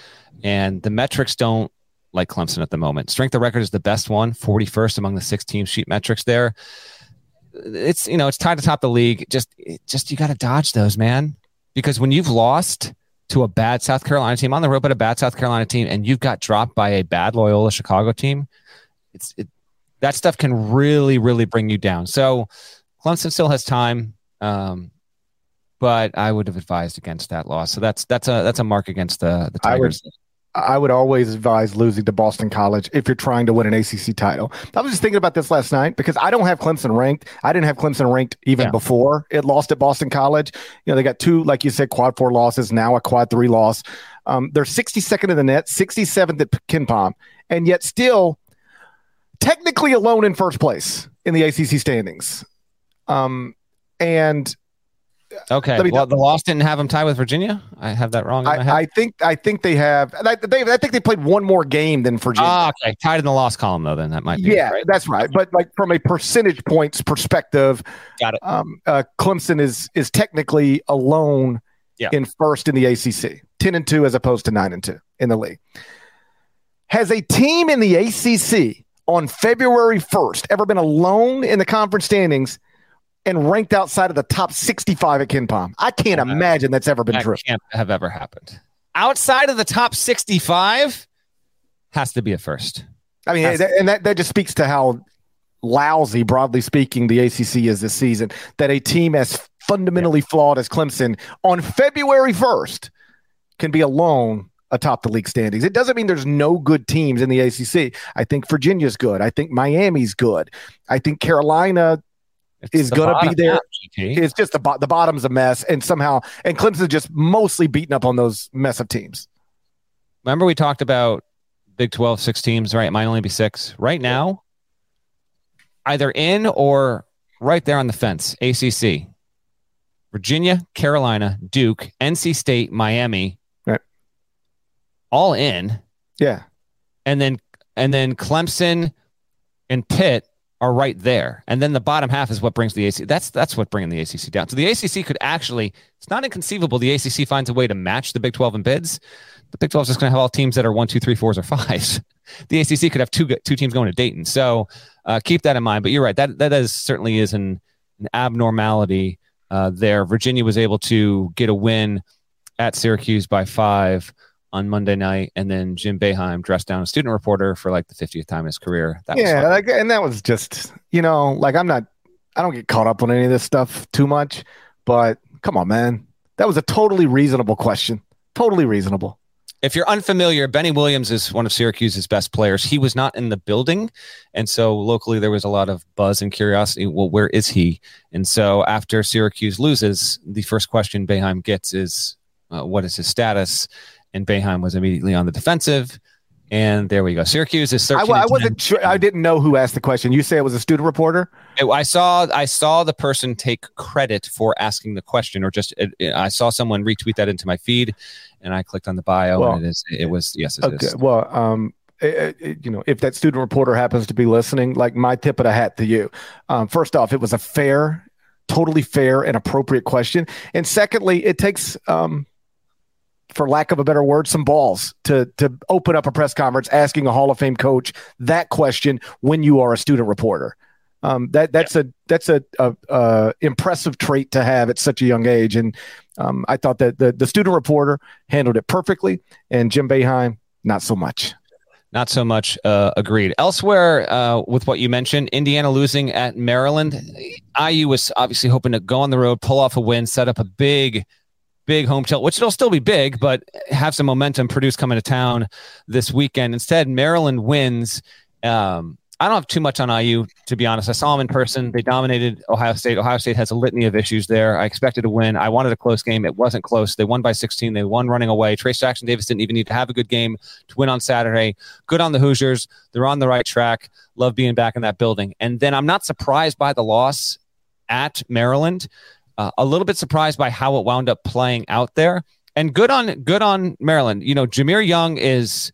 And the metrics don't like Clemson at the moment. Strength of record is the best one, 41st among the six team sheet metrics there. It's you know, it's tied to top the league. Just just you got to dodge those, man. Because when you've lost to a bad South Carolina team on the road, but a bad South Carolina team, and you've got dropped by a bad Loyola Chicago team, it's it, that stuff can really, really bring you down. So Clemson still has time. Um, but I would have advised against that loss. So that's that's a that's a mark against the the I would- Tigers. I would always advise losing to Boston College if you're trying to win an ACC title. I was just thinking about this last night because I don't have Clemson ranked. I didn't have Clemson ranked even Yeah. before it lost at Boston College. You know, they got two, like you said, quad four losses, now a quad three loss. Um, they're 62nd in the NET, 67th at Ken Palm, and yet still technically alone in first place in the ACC standings. Um, and Okay. Let me- well, the loss didn't have them tied with Virginia. I have that wrong. In my head. I, I think I think they have. I, they, I think they played one more game than Virginia. Ah, okay. Tied in the loss column though. Then that might be. Yeah, right? that's right. But like from a percentage points perspective, Got it. um, uh, Clemson is is technically alone Yeah. in first in the ACC, ten and two as opposed to nine and two in the league. Has a team in the ACC on February first ever been alone in the conference standings and ranked outside of the top sixty-five at Ken Palm? I can't Wow. imagine that's ever been that true. can't have ever happened. Outside of the top sixty-five, has to be a first. I mean, Has- and that, that just speaks to how lousy, broadly speaking, the ACC is this season. That a team as fundamentally yeah. flawed as Clemson on February 1st can be alone atop the league standings. It doesn't mean there's no good teams in the ACC. I think Virginia's good. I think Miami's good. I think Carolina it's is going to be there. it's just the bo- the bottom's a mess, and somehow and Clemson just mostly beaten up on those mess of teams. Remember we talked about Big 12 six teams, right? It might only be six right now. Either in or right there on the fence. ACC, Virginia, Carolina, Duke, NC State, Miami. All in. Yeah, and then and then Clemson and Pitt are right there, and then the bottom half is what brings the ACC. That's that's what bringing the ACC down. So the ACC could actually. It's not inconceivable the ACC finds a way to match the Big Twelve in bids. The Big Twelve is just going to have all teams that are one, two, three, fours, or fives. [laughs] The ACC could have two two teams going to Dayton. So uh, keep that in mind. But you're right. That that is certainly is an, an abnormality uh, there. Virginia was able to get a win at Syracuse by five on Monday night, and then Jim Boeheim dressed down a student reporter for like the 50th time in his career. That yeah, like, and that was just you know, like I'm not, I don't get caught up on any of this stuff too much, but come on, man, that was a totally reasonable question, totally reasonable. If you're unfamiliar, Benny Williams is one of Syracuse's best players. He was not in the building. And so locally, there was a lot of buzz and curiosity. Well, where is he? And so after Syracuse loses, the first question Boeheim gets is, uh, What is his status? And Boeheim was immediately on the defensive. And there we go. Syracuse is 13. I, I wasn't sure. I didn't know who asked the question. You say it was a student reporter. I saw. I saw the person take credit for asking the question, or just I saw someone retweet that into my feed, and I clicked on the bio, well, and it is. It was yes. It okay. Is. Well, um, it, it, you know, if that student reporter happens to be listening, like my tip of the hat to you. Um, first off, it was a fair, totally fair and appropriate question, and secondly, it takes um, for lack of a better word, some balls to to open up a press conference asking a Hall of Fame coach that question when you are a student reporter. Um, that that's yeah. a that's a, a, a, impressive trait to have at such a young age, and um, I thought that the the student reporter handled it perfectly, and Jim Boeheim not so much. Not so much. Uh, agreed. Elsewhere, uh, with what you mentioned, Indiana losing at Maryland. IU was obviously hoping to go on the road, pull off a win, set up a big big home tilt, which it'll still be big, but have some momentum produce coming to town this weekend. Instead, Maryland wins. Um, I don't have too much on IU, to be honest. I saw them in person. They dominated Ohio State. Ohio State has a litany of issues there. I expected to win. I wanted a close game. It wasn't close. They won by 16. They won running away. Trayce Jackson-Davis didn't even need to have a good game to win on Saturday. Good on the Hoosiers. They're on the right track. Love being back in that building. And then I'm not surprised by the loss at Maryland. Uh, a little bit surprised by how it wound up playing out there. And good on good on Maryland. You know, Jahmir Young is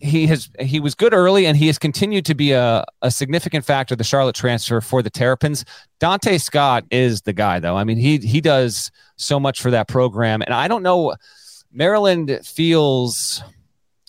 he has he was good early and he has continued to be a, a significant factor the charlotte transfer for the terrapins Donta Scott is the guy though i mean he he does so much for that program and i don't know maryland feels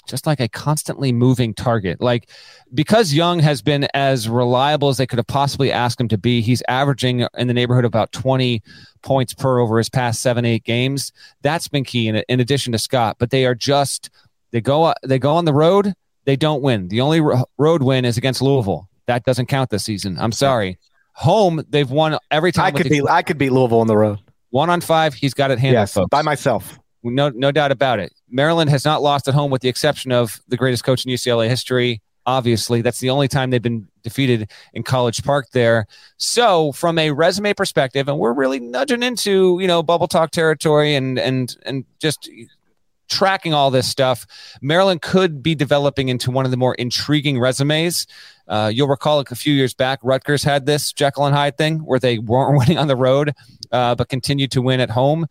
just like a constantly moving target. Like because Young has been as reliable as they could have possibly asked him to be, he's averaging in the neighborhood of about 20 points per over his past seven, eight games. That's been key in, in addition to Scott, but they are just, they go, they go on the road. They don't win. The only road win is against Louisville. That doesn't count this season. I'm sorry. Home, they've won every time. I could be, I could beat Louisville on the road. One on five, he's got it handled. Yes, folks. by myself. No, no doubt about it. Maryland has not lost at home, with the exception of the greatest coach in UCLA history. Obviously, that's the only time they've been defeated in College Park there. So, from a resume perspective, and we're really nudging into you know bubble talk territory and and and just tracking all this stuff, Maryland could be developing into one of the more intriguing resumes. Uh, you'll recall a few years back, Rutgers had this Jekyll and Hyde thing where they weren't [laughs] winning on the road, uh, but continued to win at home.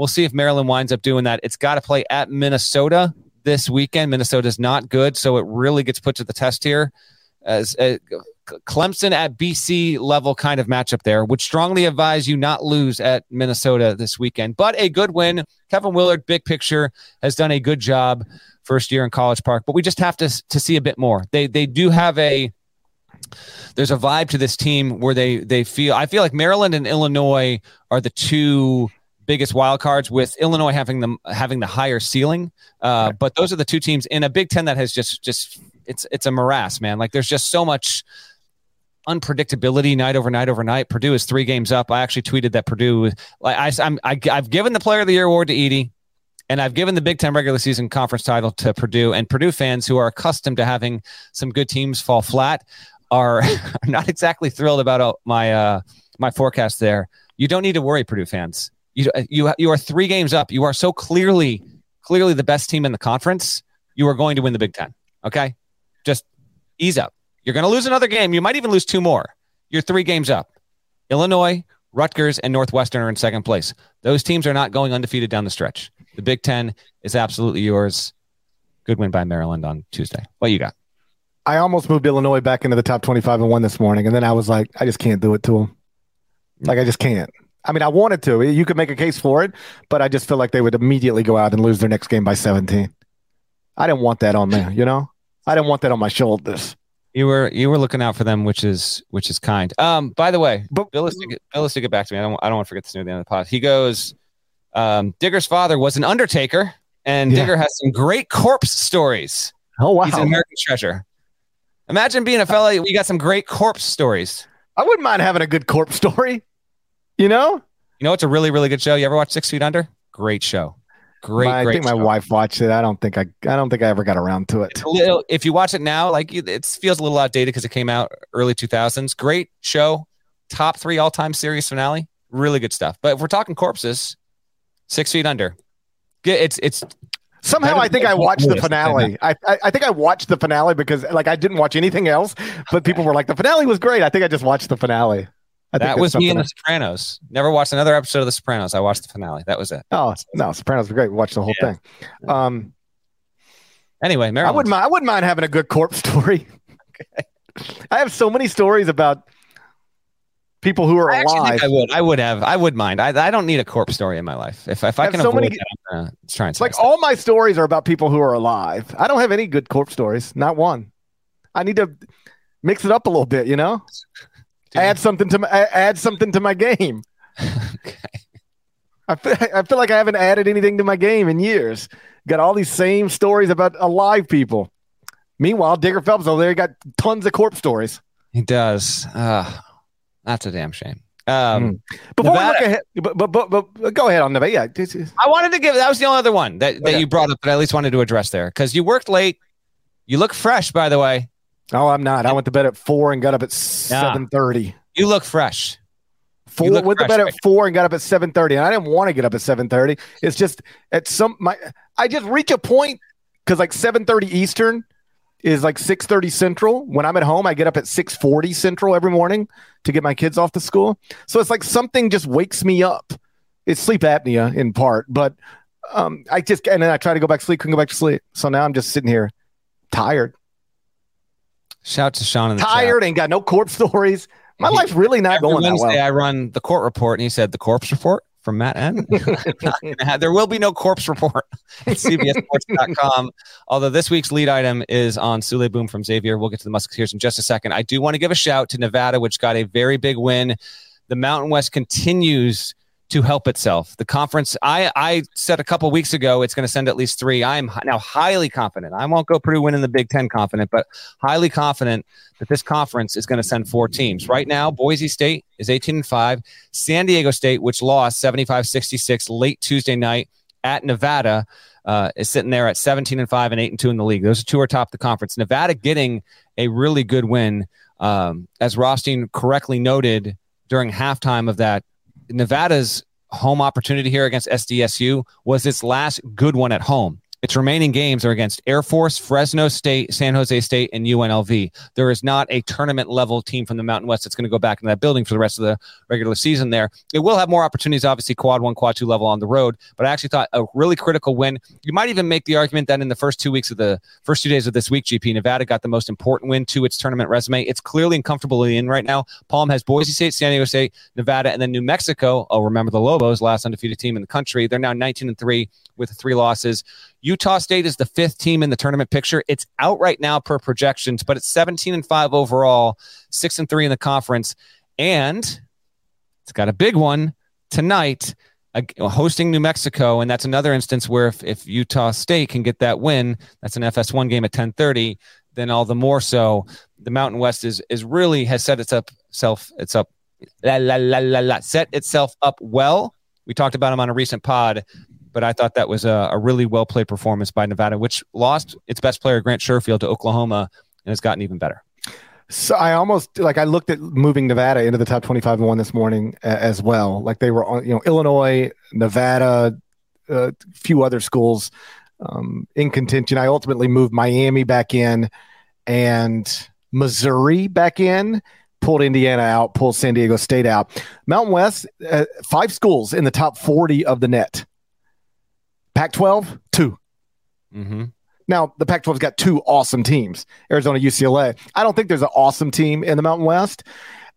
We'll see if Maryland winds up doing that. It's got to play at Minnesota this weekend. Minnesota's not good, so it really gets put to the test here. As uh, Clemson at BC level kind of matchup there. Would strongly advise you not lose at Minnesota this weekend, but a good win. Kevin Willard, big picture, has done a good job first year in College Park, but we just have to to see a bit more. They they do have a there's a vibe to this team where they they feel I feel like Maryland and Illinois are the two biggest wild cards with Illinois having them having the higher ceiling. Uh, but those are the two teams in a Big Ten that has just just it's it's a morass, man. Like there's just so much unpredictability night over night over night. Purdue is three games up. I actually tweeted that Purdue, like I, I'm, I, I've given the Player of the Year award to Edey, and I've given the Big Ten regular season conference title to Purdue. And Purdue fans who are accustomed to having some good teams fall flat are [laughs] not exactly thrilled about uh, my uh, my forecast there. You don't need to worry, Purdue fans. You you you are three games up. You are so clearly clearly the best team in the conference. You are going to win the Big Ten. Okay, just ease up. You're going to lose another game. You might even lose two more. You're three games up. Illinois, Rutgers, and Northwestern are in second place. Those teams are not going undefeated down the stretch. The Big Ten is absolutely yours. Good win by Maryland on Tuesday. What you got? I almost moved Illinois back into the top 25 and won this morning. And then I was like, I just can't do it to them. Like, I just can't. I mean, I wanted to. You could make a case for it, but I just feel like they would immediately go out and lose their next game by 17. I didn't want that on me, you know? I didn't want that on my shoulders. You were you were looking out for them, which is which is kind. Um, by the way, but, Bill is to get, Bill to get back to me. I don't I don't want to forget this near the end of the pod. He goes, um, Digger's father was an undertaker, and yeah. Digger has some great corpse stories. Oh wow, he's an American treasure. Imagine being a fella. You got some great corpse stories. I wouldn't mind having a good corpse story. You know, you know, it's a really really good show. You ever watch Six Feet Under? Great show. Great, my, great I think show. my wife watched it. I don't think I, I don't think I ever got around to it. Little, if you watch it now, like it feels a little outdated because it came out early 2000s. Great show, top three all time series finale. Really good stuff. But if we're talking corpses, Six Feet Under, it's it's Somehow I think I watched the finale. I, I, I think I watched the finale because like I didn't watch anything else, but people were like the finale was great. I think I just watched the finale. I that was me in The Sopranos. Never watched another episode of The Sopranos. I watched the finale. That was it. Oh no, Sopranos were great. We watched the whole yeah. thing. Um. Anyway, Maryland. I wouldn't mind. I wouldn't mind having a good corpse [laughs] story. okay. I have so many stories about people who are I alive. I would. I would have. I would mind. I, I don't need a corpse story in my life. If if I, I can so avoid many, that, I'm gonna try and. Like all my stories are about people who are alive. I don't have any good corpse stories. Not one. I need to mix it up a little bit. You know. Dude. Add something to my add something to my game. [laughs] okay. I feel, I feel like I haven't added anything to my game in years. Got all these same stories about alive people. Meanwhile, Digger Phelps over there got tons of corpse stories. He does. Uh, that's a damn shame. Um, mm. Before Nevada, we look ahead, but, but, but, but, go ahead on Nevada. Yeah, I wanted to give that was the only other one that, that okay. you brought up that I at least wanted to address there because you worked late. You look fresh, by the way. Oh, I'm not. I went to bed at four and got up at seven thirty. You look fresh. Four went to bed right? at four and got up at seven thirty, and I didn't want to get up at seven thirty. It's just at some my I just reach a point because like seven thirty Eastern is like six thirty Central. When I'm at home, I get up at six forty Central every morning to get my kids off to school. So it's like something just wakes me up. It's sleep apnea in part, but um, I just and then I try to go back to sleep, couldn't go back to sleep. So now I'm just sitting here tired. Shout to Sean in the tired, chat. ain't got no corpse [laughs] stories. My he, life's really not going Wednesday, that well. I run the court report, and he said the corpse report from Matt N. [laughs] there will be no corpse report [laughs] at CBSSports.com. Although this week's lead item is on Souley Boum from Xavier. We'll get to the Musketeers in just a second. I do want to give a shout to Nevada, which got a very big win. The Mountain West continues to help itself. The conference, I, I said a couple weeks ago, it's going to send at least three. I am now highly confident. I won't go Purdue winning the Big Ten confident, but highly confident that this conference is going to send four teams. Right now, Boise State is 18 and 5. San Diego State, which lost 75 66 late Tuesday night at Nevada, uh, is sitting there at 17 and 5 and 8 and 2 in the league. Those are two are top of the conference. Nevada getting a really good win. Um, as Rothstein correctly noted during halftime of that Nevada's home opportunity here against SDSU was its last good one at home. Its remaining games are against Air Force, Fresno State, San Jose State, and UNLV. There is not a tournament level team from the Mountain West that's going to go back in that building for the rest of the regular season there. It will have more opportunities, obviously, quad one, quad two level on the road, but I actually thought a really critical win. You might even make the argument that in the first two weeks of the first two days of this week, GP, Nevada got the most important win to its tournament resume. It's clearly and comfortably in right now. Palm has Boise State, San Diego State, Nevada, and then New Mexico. Oh, remember the Lobos, last undefeated team in the country. They're now 19 and 3 with three losses. Utah State is the fifth team in the tournament picture. It's out right now per projections, but it's 17 and 5 overall, 6 and 3 in the conference. And it's got a big one tonight hosting New Mexico, and that's another instance where if, if Utah State can get that win, that's an FS1 game at 10:30. then all the more so the Mountain West is is really has set itself self it's up la, la, la, la, la, set itself up well. We talked about them on a recent pod, but I thought that was a, a really well played performance by Nevada, which lost its best player Grant Sherfield to Oklahoma and has gotten even better. So I almost like I looked at moving Nevada into the top 25 and one this morning as well. Like they were on, you know, Illinois, Nevada, a uh, few other schools um, in contention. I ultimately moved Miami back in and Missouri back in, pulled Indiana out, pulled San Diego State out. Mountain West, uh, five schools in the top 40 of the NET. Pac 12, 2 mm-hmm. Now, the Pac 12's got two awesome teams Arizona, UCLA. I don't think there's an awesome team in the Mountain West.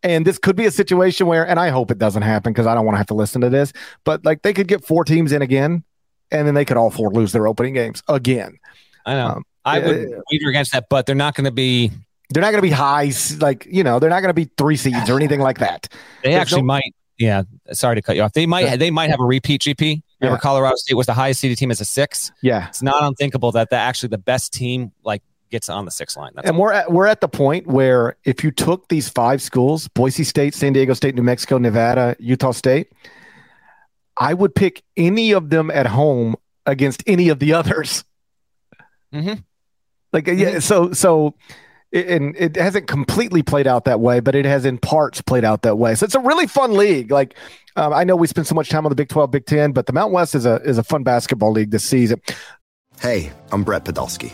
And this could be a situation where, and I hope it doesn't happen because I don't want to have to listen to this, but like they could get four teams in again, and then they could all four lose their opening games again. I know. Um, I would uh, wager against that, but they're not going to be. They're not going to be high, like you know, they're not going to be three seeds or anything like that. They There's actually no, might. Yeah, sorry to cut you off. They might. They might have a repeat GP. Remember, yeah. Colorado State was the highest seeded team as a six. Yeah, it's not unthinkable that that actually the best team like gets on the six line. That's and we're at, we're at the point where if you took these five schools, Boise State, San Diego State, New Mexico, Nevada, Utah State, I would pick any of them at home against any of the others. Mm-hmm. Like yeah, mm-hmm. so so and it hasn't completely played out that way, but it has in parts played out that way. So it's a really fun league. Like um, I know we spend so much time on the Big 12, Big 10, but the Mountain West is a is a fun basketball league this season. Hey, I'm Brett Podolsky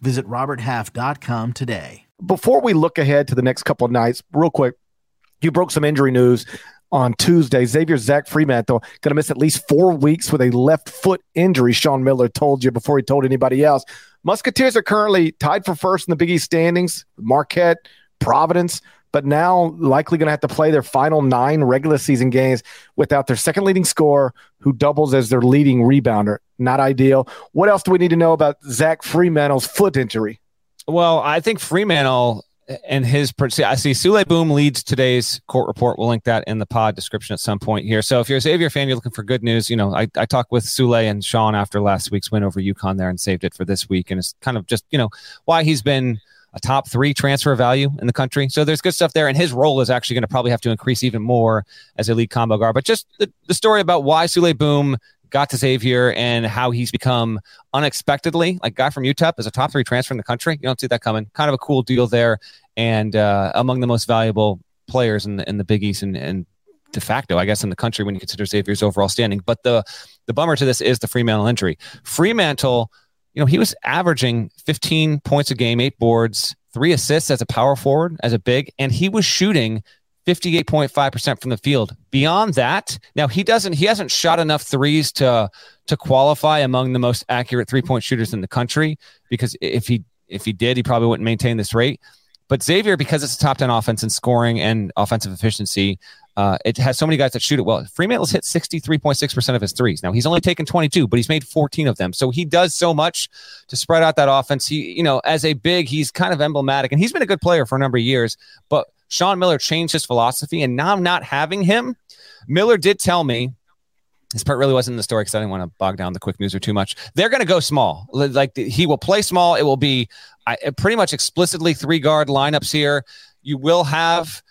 Visit RobertHalf.com today. Before we look ahead to the next couple of nights, real quick, you broke some injury news on Tuesday. Xavier Zach Freemantle going to miss at least four weeks with a left foot injury. Sean Miller told you before he told anybody else. Musketeers are currently tied for first in the Big East standings. Marquette, Providence, but now likely going to have to play their final nine regular season games without their second leading scorer, who doubles as their leading rebounder. Not ideal. What else do we need to know about Zach Freemantle's foot injury? Well, I think Freemantle and his I see Souley Boum leads today's court report. We'll link that in the pod description at some point here. So if you're a Xavier fan, you're looking for good news. You know, I, I talked with Souley and Sean after last week's win over UConn there and saved it for this week. And it's kind of just, you know, why he's been a top three transfer value in the country. So there's good stuff there. And his role is actually going to probably have to increase even more as a lead combo guard. But just the, the story about why Souley Boum got to Xavier and how he's become unexpectedly like guy from UTEP as a top three transfer in the country. You don't see that coming. Kind of a cool deal there, and uh, among the most valuable players in the in the Big East and, and de facto, I guess, in the country when you consider Xavier's overall standing. But the the bummer to this is the Freemantle injury. Freemantle you know, he was averaging 15 points a game, eight boards, three assists as a power forward, as a big, and he was shooting 58.5% from the field. Beyond that, now he doesn't he hasn't shot enough threes to to qualify among the most accurate three-point shooters in the country because if he if he did, he probably wouldn't maintain this rate. But Xavier, because it's a top 10 offense in scoring and offensive efficiency, uh, it has so many guys that shoot it well. Freemantle's hit 63.6% of his threes. Now, he's only taken 22, but he's made 14 of them. So he does so much to spread out that offense. He, you know, as a big, he's kind of emblematic and he's been a good player for a number of years. But Sean Miller changed his philosophy. And now I'm not having him, Miller did tell me this part really wasn't in the story because I didn't want to bog down the quick news or too much. They're going to go small. Like he will play small. It will be I, pretty much explicitly three guard lineups here. You will have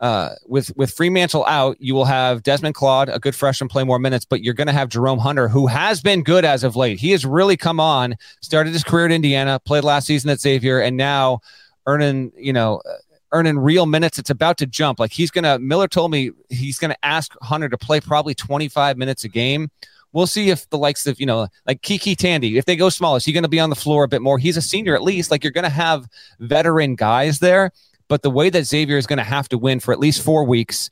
uh, with with Freemantle out, you will have Desmond Claude, a good freshman, play more minutes, but you're going to have Jerome Hunter, who has been good as of late. He has really come on, started his career at Indiana, played last season at Xavier, and now earning you know earning real minutes. It's about to jump. Like he's gonna. Miller told me he's gonna ask Hunter to play probably 25 minutes a game. We'll see if the likes of you know like KyKy Tandy, if they go small, is he going to be on the floor a bit more? He's a senior at least. Like you're going to have veteran guys there, but the way that Xavier is going to have to win for at least four weeks,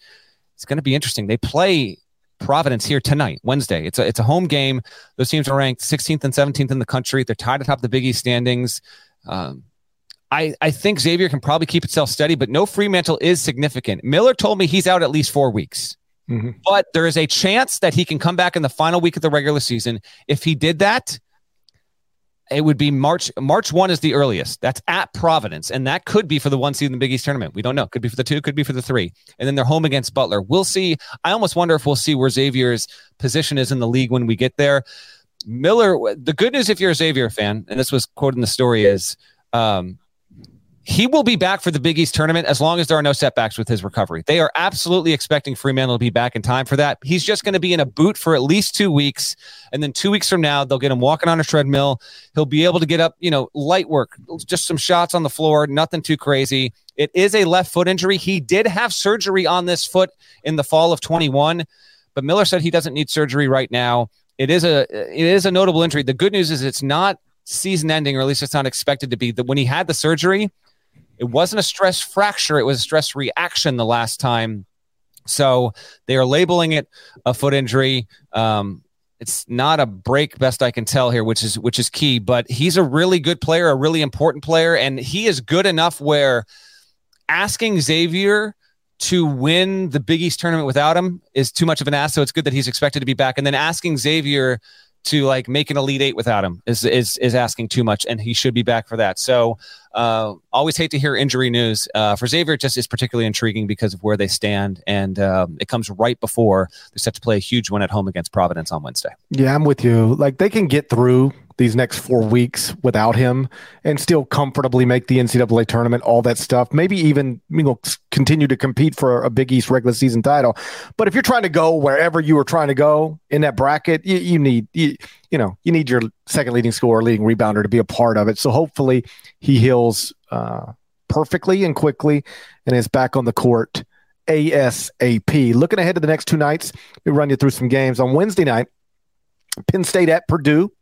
it's going to be interesting. They play Providence here tonight, Wednesday. It's a it's a home game. Those teams are ranked 16th and 17th in the country. They're tied atop the Big East standings. Um, I, I think Xavier can probably keep itself steady, but no Freemantle is significant. Miller told me he's out at least four weeks. Mm-hmm. But there is a chance that he can come back in the final week of the regular season. If he did that, it would be March. March one is the earliest. That's at Providence, and that could be for the one seed in the Big East tournament. We don't know. Could be for the two. Could be for the three. And then they're home against Butler. We'll see. I almost wonder if we'll see where Xavier's position is in the league when we get there. Miller. The good news, if you're a Xavier fan, and this was quoted in the story, is um, he will be back for the Big East tournament as long as there are no setbacks with his recovery. They are absolutely expecting Freemantle to be back in time for that. He's just going to be in a boot for at least two weeks. And then two weeks from now, they'll get him walking on a treadmill. He'll be able to get up, you know, light work, just some shots on the floor, nothing too crazy. It is a left foot injury. He did have surgery on this foot in the fall of 21, but Miller said he doesn't need surgery right now. It is a it is a notable injury. The good news is it's not season ending, or at least it's not expected to be. That when he had the surgery, it wasn't a stress fracture, it was a stress reaction the last time. So they are labeling it a foot injury. Um, it's not a break, best I can tell here, which is which is key. But he's a really good player, a really important player, and he is good enough where asking Xavier to win the Big East tournament without him is too much of an ask. So it's good that he's expected to be back, and then asking Xavier to like make an elite eight without him is is is asking too much, and he should be back for that. So uh, always hate to hear injury news. Uh, for Xavier, it just is particularly intriguing because of where they stand, and um, it comes right before they're set to play a huge one at home against Providence on Wednesday. Yeah, I'm with you. Like they can get through these next four weeks without him and still comfortably make the NCAA tournament, all that stuff. Maybe even you know continue to compete for a Big East regular season title. But if you're trying to go wherever you were trying to go in that bracket, you, you need you, you know you need your second leading scorer, leading rebounder to be a part of it. So hopefully he heals uh, perfectly and quickly and is back on the court ASAP. Looking ahead to the next two nights, we run you through some games on Wednesday night. Penn State at Purdue.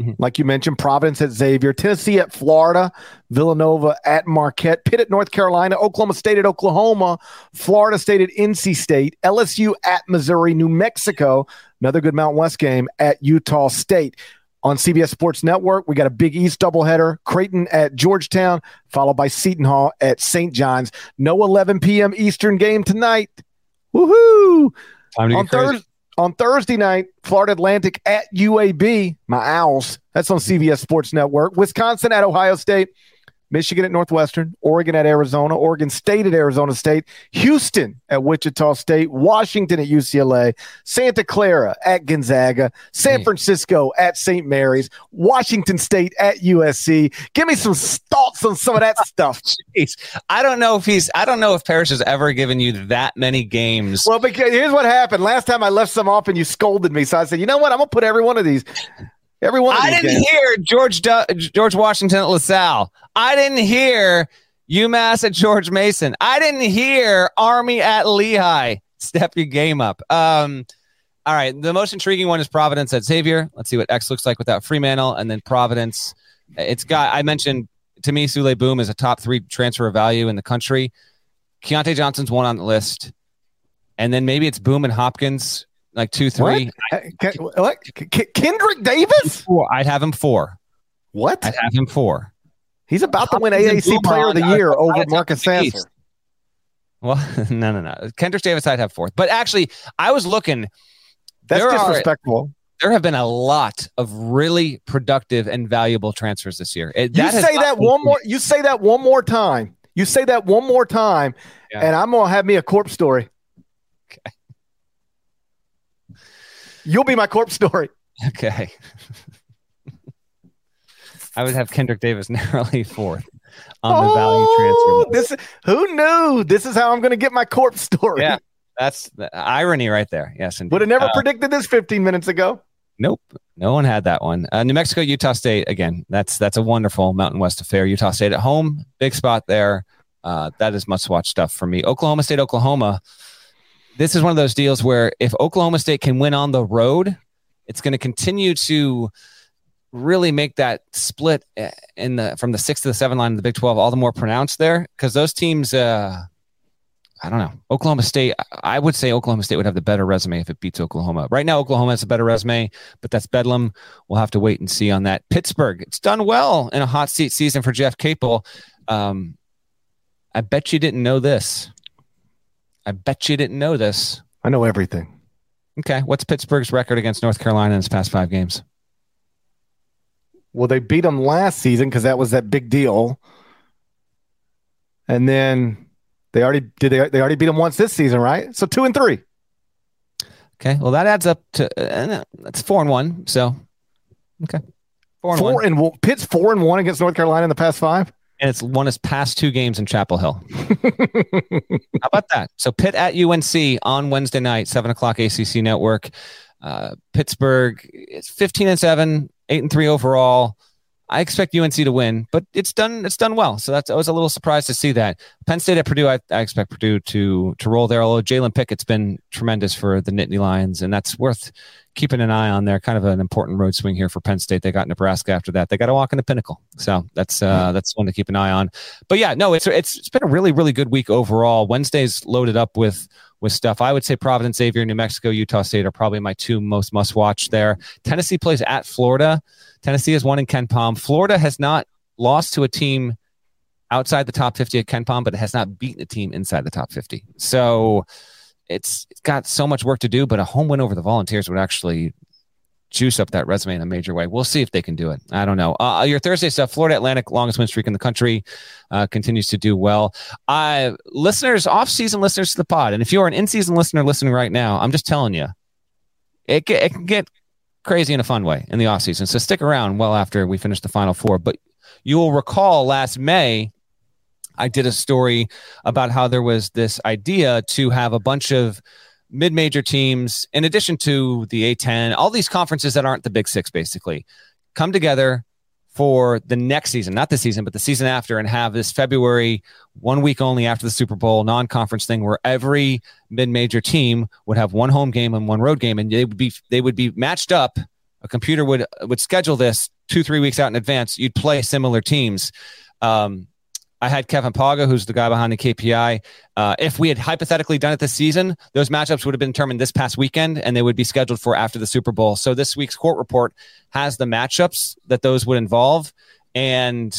Mm-hmm. Like you mentioned, Providence at Xavier, Tennessee at Florida, Villanova at Marquette, Pitt at North Carolina, Oklahoma State at Oklahoma, Florida State at NC State, LSU at Missouri, New Mexico, another good Mountain West game at Utah State. On CBS Sports Network, we got a Big East doubleheader Creighton at Georgetown, followed by Seton Hall at St. John's. No 11 p.m. Eastern game tonight. Woohoo! on Thursday on Thursday night, Florida Atlantic at UAB, my Owls. That's on CBS Sports Network. Wisconsin at Ohio State. Michigan at Northwestern, Oregon at Arizona, Oregon State at Arizona State, Houston at Wichita State, Washington at UCLA, Santa Clara at Gonzaga, San mm. Francisco at St. Mary's, Washington State at USC. Give me some thoughts on some of that stuff. [laughs] Jeez. I don't know if he's I don't know if Parrish has ever given you that many games. Well, because here's what happened. Last time I left some off and you scolded me. So I said, you know what? I'm gonna put every one of these Every one. I didn't games. hear George du- George Washington at LaSalle. I didn't hear UMass at George Mason. I didn't hear Army at Lehigh. Step your game up. Um, all right. The most intriguing one is Providence at Xavier. Let's see what X looks like without Freemantle, and then Providence. It's got. I mentioned to me, Souley Boum is a top three transfer of value in the country. Keyontae Johnson's one on the list, and then maybe it's Boum and Hopkins like two, three. Uh, what? what? Kendrick Davis? Four. I'd have him four. What? I'd have him four. He's about to win AAC Player of the Year over Marcus Sasser. Well, [laughs] no, no, no. Kendrick Davis, I'd have fourth. But actually, I was looking. That's disrespectful. Are, there have been a lot of really productive and valuable transfers this year. It, you say that one more. You say that one more time. You say that one more time, yeah. and I'm gonna have me a corpse story. Okay. You'll be my corpse story. Okay. I would have Kendrick Davis [laughs] narrowly fourth on the value oh, transfer. This who knew? This is how I'm going to get my corpse story. Yeah, that's the irony right there. Yes, indeed. Would have never uh, predicted this 15 minutes ago. Nope, no one had that one. Uh, New Mexico, Utah State again. That's that's a wonderful Mountain West affair. Utah State at home, big spot there. Uh, that is must watch stuff for me. Oklahoma State, Oklahoma. This is one of those deals where if Oklahoma State can win on the road, it's going to continue to really make that split eh, in the from the six to the seven line of the Big Twelve all the more pronounced there because those teams. Uh, I don't know. Oklahoma State, I would say Oklahoma State would have the better resume if it beats Oklahoma. Right now, Oklahoma has a better resume, but that's Bedlam. We'll have to wait and see on that. Pittsburgh, it's done well in a hot seat season for Jeff Capel. Um, I bet you didn't know this. I bet you didn't know this. I know everything. Okay. What's Pittsburgh's record against North Carolina in its past five games? Well, they beat them last season because that was that big deal. And then they already did. They, they already beat them once this season, right? So two and three. Okay. Well, that adds up to uh, that's four and one. So, okay. Four and four one. and Pitt's four and one against North Carolina in the past five. And it's won its past two games in Chapel Hill. How about that? So Pitt at UNC on Wednesday night, seven o'clock ACC network. Uh, Pittsburgh, it's fifteen and seven, eight and three overall. I expect UNC to win, but it's done. It's done well. So that's I was a little surprised to see that. Penn State at Purdue. I, I expect Purdue to to roll there. Although Jalen Pickett's been tremendous for the Nittany Lions, and that's worth keeping an eye on. There, kind of an important road swing here for Penn State. They got Nebraska after that. They got to walk in the pinnacle. So that's uh, that's one to keep an eye on. But yeah, no, it's it's it's been a really really good week overall. Wednesday's loaded up with with stuff. I would say Providence, Xavier, New Mexico, Utah State are probably my two most must watch there. Tennessee plays at Florida. Tennessee has won in KenPom. Florida has not lost to a team outside the top 50 at KenPom, but it has not beaten a team inside the top 50. So it's, it's got so much work to do, but a home win over the Volunteers would actually juice up that resume in a major way. We'll see if they can do it. I don't know. Uh, your Thursday stuff, Florida Atlantic, longest win streak in the country, uh, continues to do well. Uh, listeners, off-season listeners to the pod, and if you're an in-season listener listening right now, I'm just telling you, it, it can get crazy in a fun way in the off-season. So stick around well after we finish the final four. But you will recall last May, I did a story about how there was this idea to have a bunch of mid major teams, in addition to the A10, all these conferences that aren't the Big Six, basically, come together for the next season, not the season, but the season after, and have this February, one week only after the Super Bowl non conference thing where every mid major team would have one home game and one road game, and they would be they would be matched up. A computer would would schedule this two three weeks out in advance. You'd play similar teams. Um, I had Kevin Pauga, who's the guy behind the KPI. Uh, if we had hypothetically done it this season, those matchups would have been determined this past weekend and they would be scheduled for after the Super Bowl. So this week's court report has the matchups that those would involve. And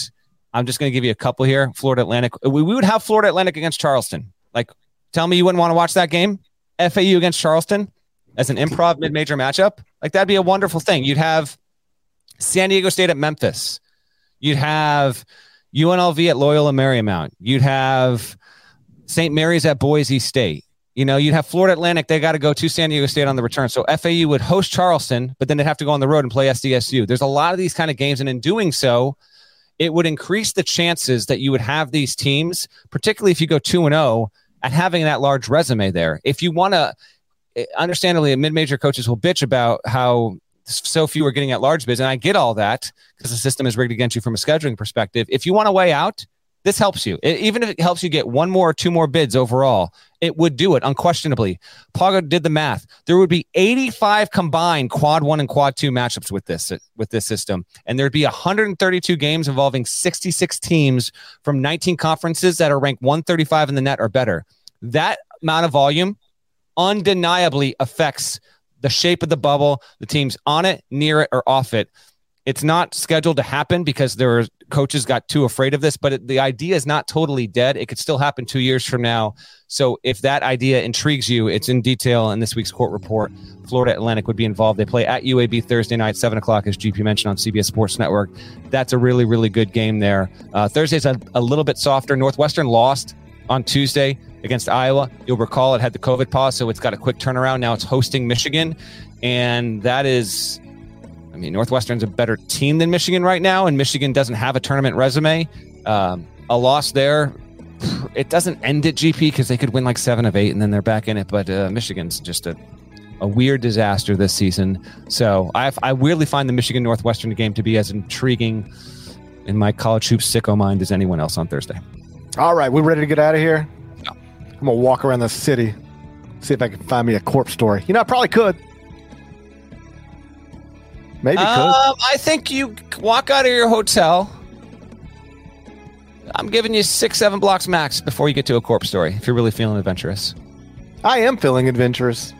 I'm just going to give you a couple here. Florida Atlantic. We, we would have Florida Atlantic against Charleston. Like, tell me you wouldn't want to watch that game? FAU against Charleston as an improv mid major matchup? Like, that'd be a wonderful thing. You'd have San Diego State at Memphis. You'd have UNLV at Loyola Marymount. You'd have St. Mary's at Boise State. You know, you'd have Florida Atlantic. They got to go to San Diego State on the return. So FAU would host Charleston, but then they'd have to go on the road and play SDSU. There's a lot of these kind of games. And in doing so, it would increase the chances that you would have these teams, particularly if you go 2 and 0, at having that large resume there. If you want to, eh, understandably, mid major coaches will bitch about how so few are getting at large bids. And I get all that because the system is rigged against you from a scheduling perspective. If you want to weigh out, this helps you. It, even if it helps you get one more or two more bids overall, it would do it unquestionably. Pauga did the math. There would be 85 combined quad one and quad two matchups with this with this system, and there'd be 132 games involving 66 teams from 19 conferences that are ranked 135 in the NET or better. That amount of volume undeniably affects the shape of the bubble, the teams on it, near it, or off it. It's not scheduled to happen because there are coaches got too afraid of this, but it, the idea is not totally dead. It could still happen two years from now. So if that idea intrigues you, it's in detail in this week's court report. Florida Atlantic would be involved. They play at UAB Thursday night, seven o'clock, as GP mentioned on CBS Sports Network. That's a really, really good game there. Uh, Thursday's a, a little bit softer. Northwestern lost on Tuesday against Iowa. You'll recall it had the COVID pause, so it's got a quick turnaround. Now it's hosting Michigan, and that is, I mean, Northwestern's a better team than Michigan right now, and Michigan doesn't have a tournament resume. Um, a loss there, it doesn't end at GP because they could win like seven of eight, and then they're back in it. But uh, Michigan's just a a weird disaster this season. So I, I weirdly find the Michigan Northwestern game to be as intriguing in my college hoops sicko mind as anyone else on Thursday. All right, we ready to get out of here? I'm gonna walk around the city, see if I can find me a corpse story. You know, I probably could. Maybe could. Um, I think you walk out of your hotel. I'm giving you six, seven blocks max before you get to a corpse story. If you're really feeling adventurous. I am feeling adventurous.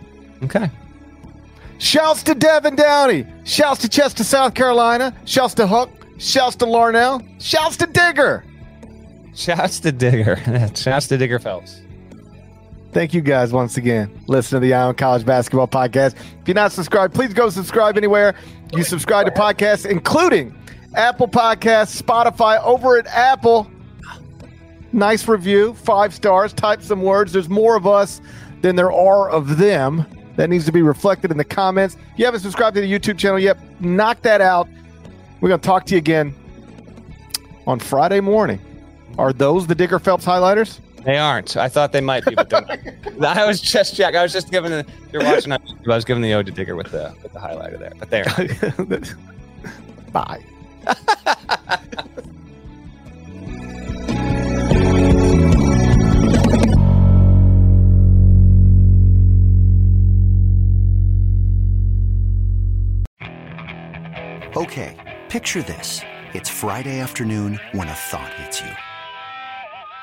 Okay. Shouts to Devin Downey. Shouts to Chester, South Carolina. Shouts to Huck. Shouts to Larnell. Shouts to Digger. Shouts to Digger. [laughs] Shouts to Digger Phelps. Thank you guys once again. Listen to the Eye on College Basketball Podcast. If you're not subscribed, please go subscribe anywhere. You subscribe to podcasts, including Apple Podcasts, Spotify, over at Apple. Nice review, five stars. Type some words. There's more of us than there are of them. That needs to be reflected in the comments. If you haven't subscribed to the YouTube channel yet, knock that out. We're going to talk to you again on Friday morning. Are those the Digger Phelps highlighters? They aren't. I thought they might be, but they're not. [laughs] I was just check. I was just giving the. You're watching. on YouTube, I was giving the ode to Digger with the with the highlighter there, but there. [laughs] Bye. Okay, picture this. It's Friday afternoon when a thought hits you.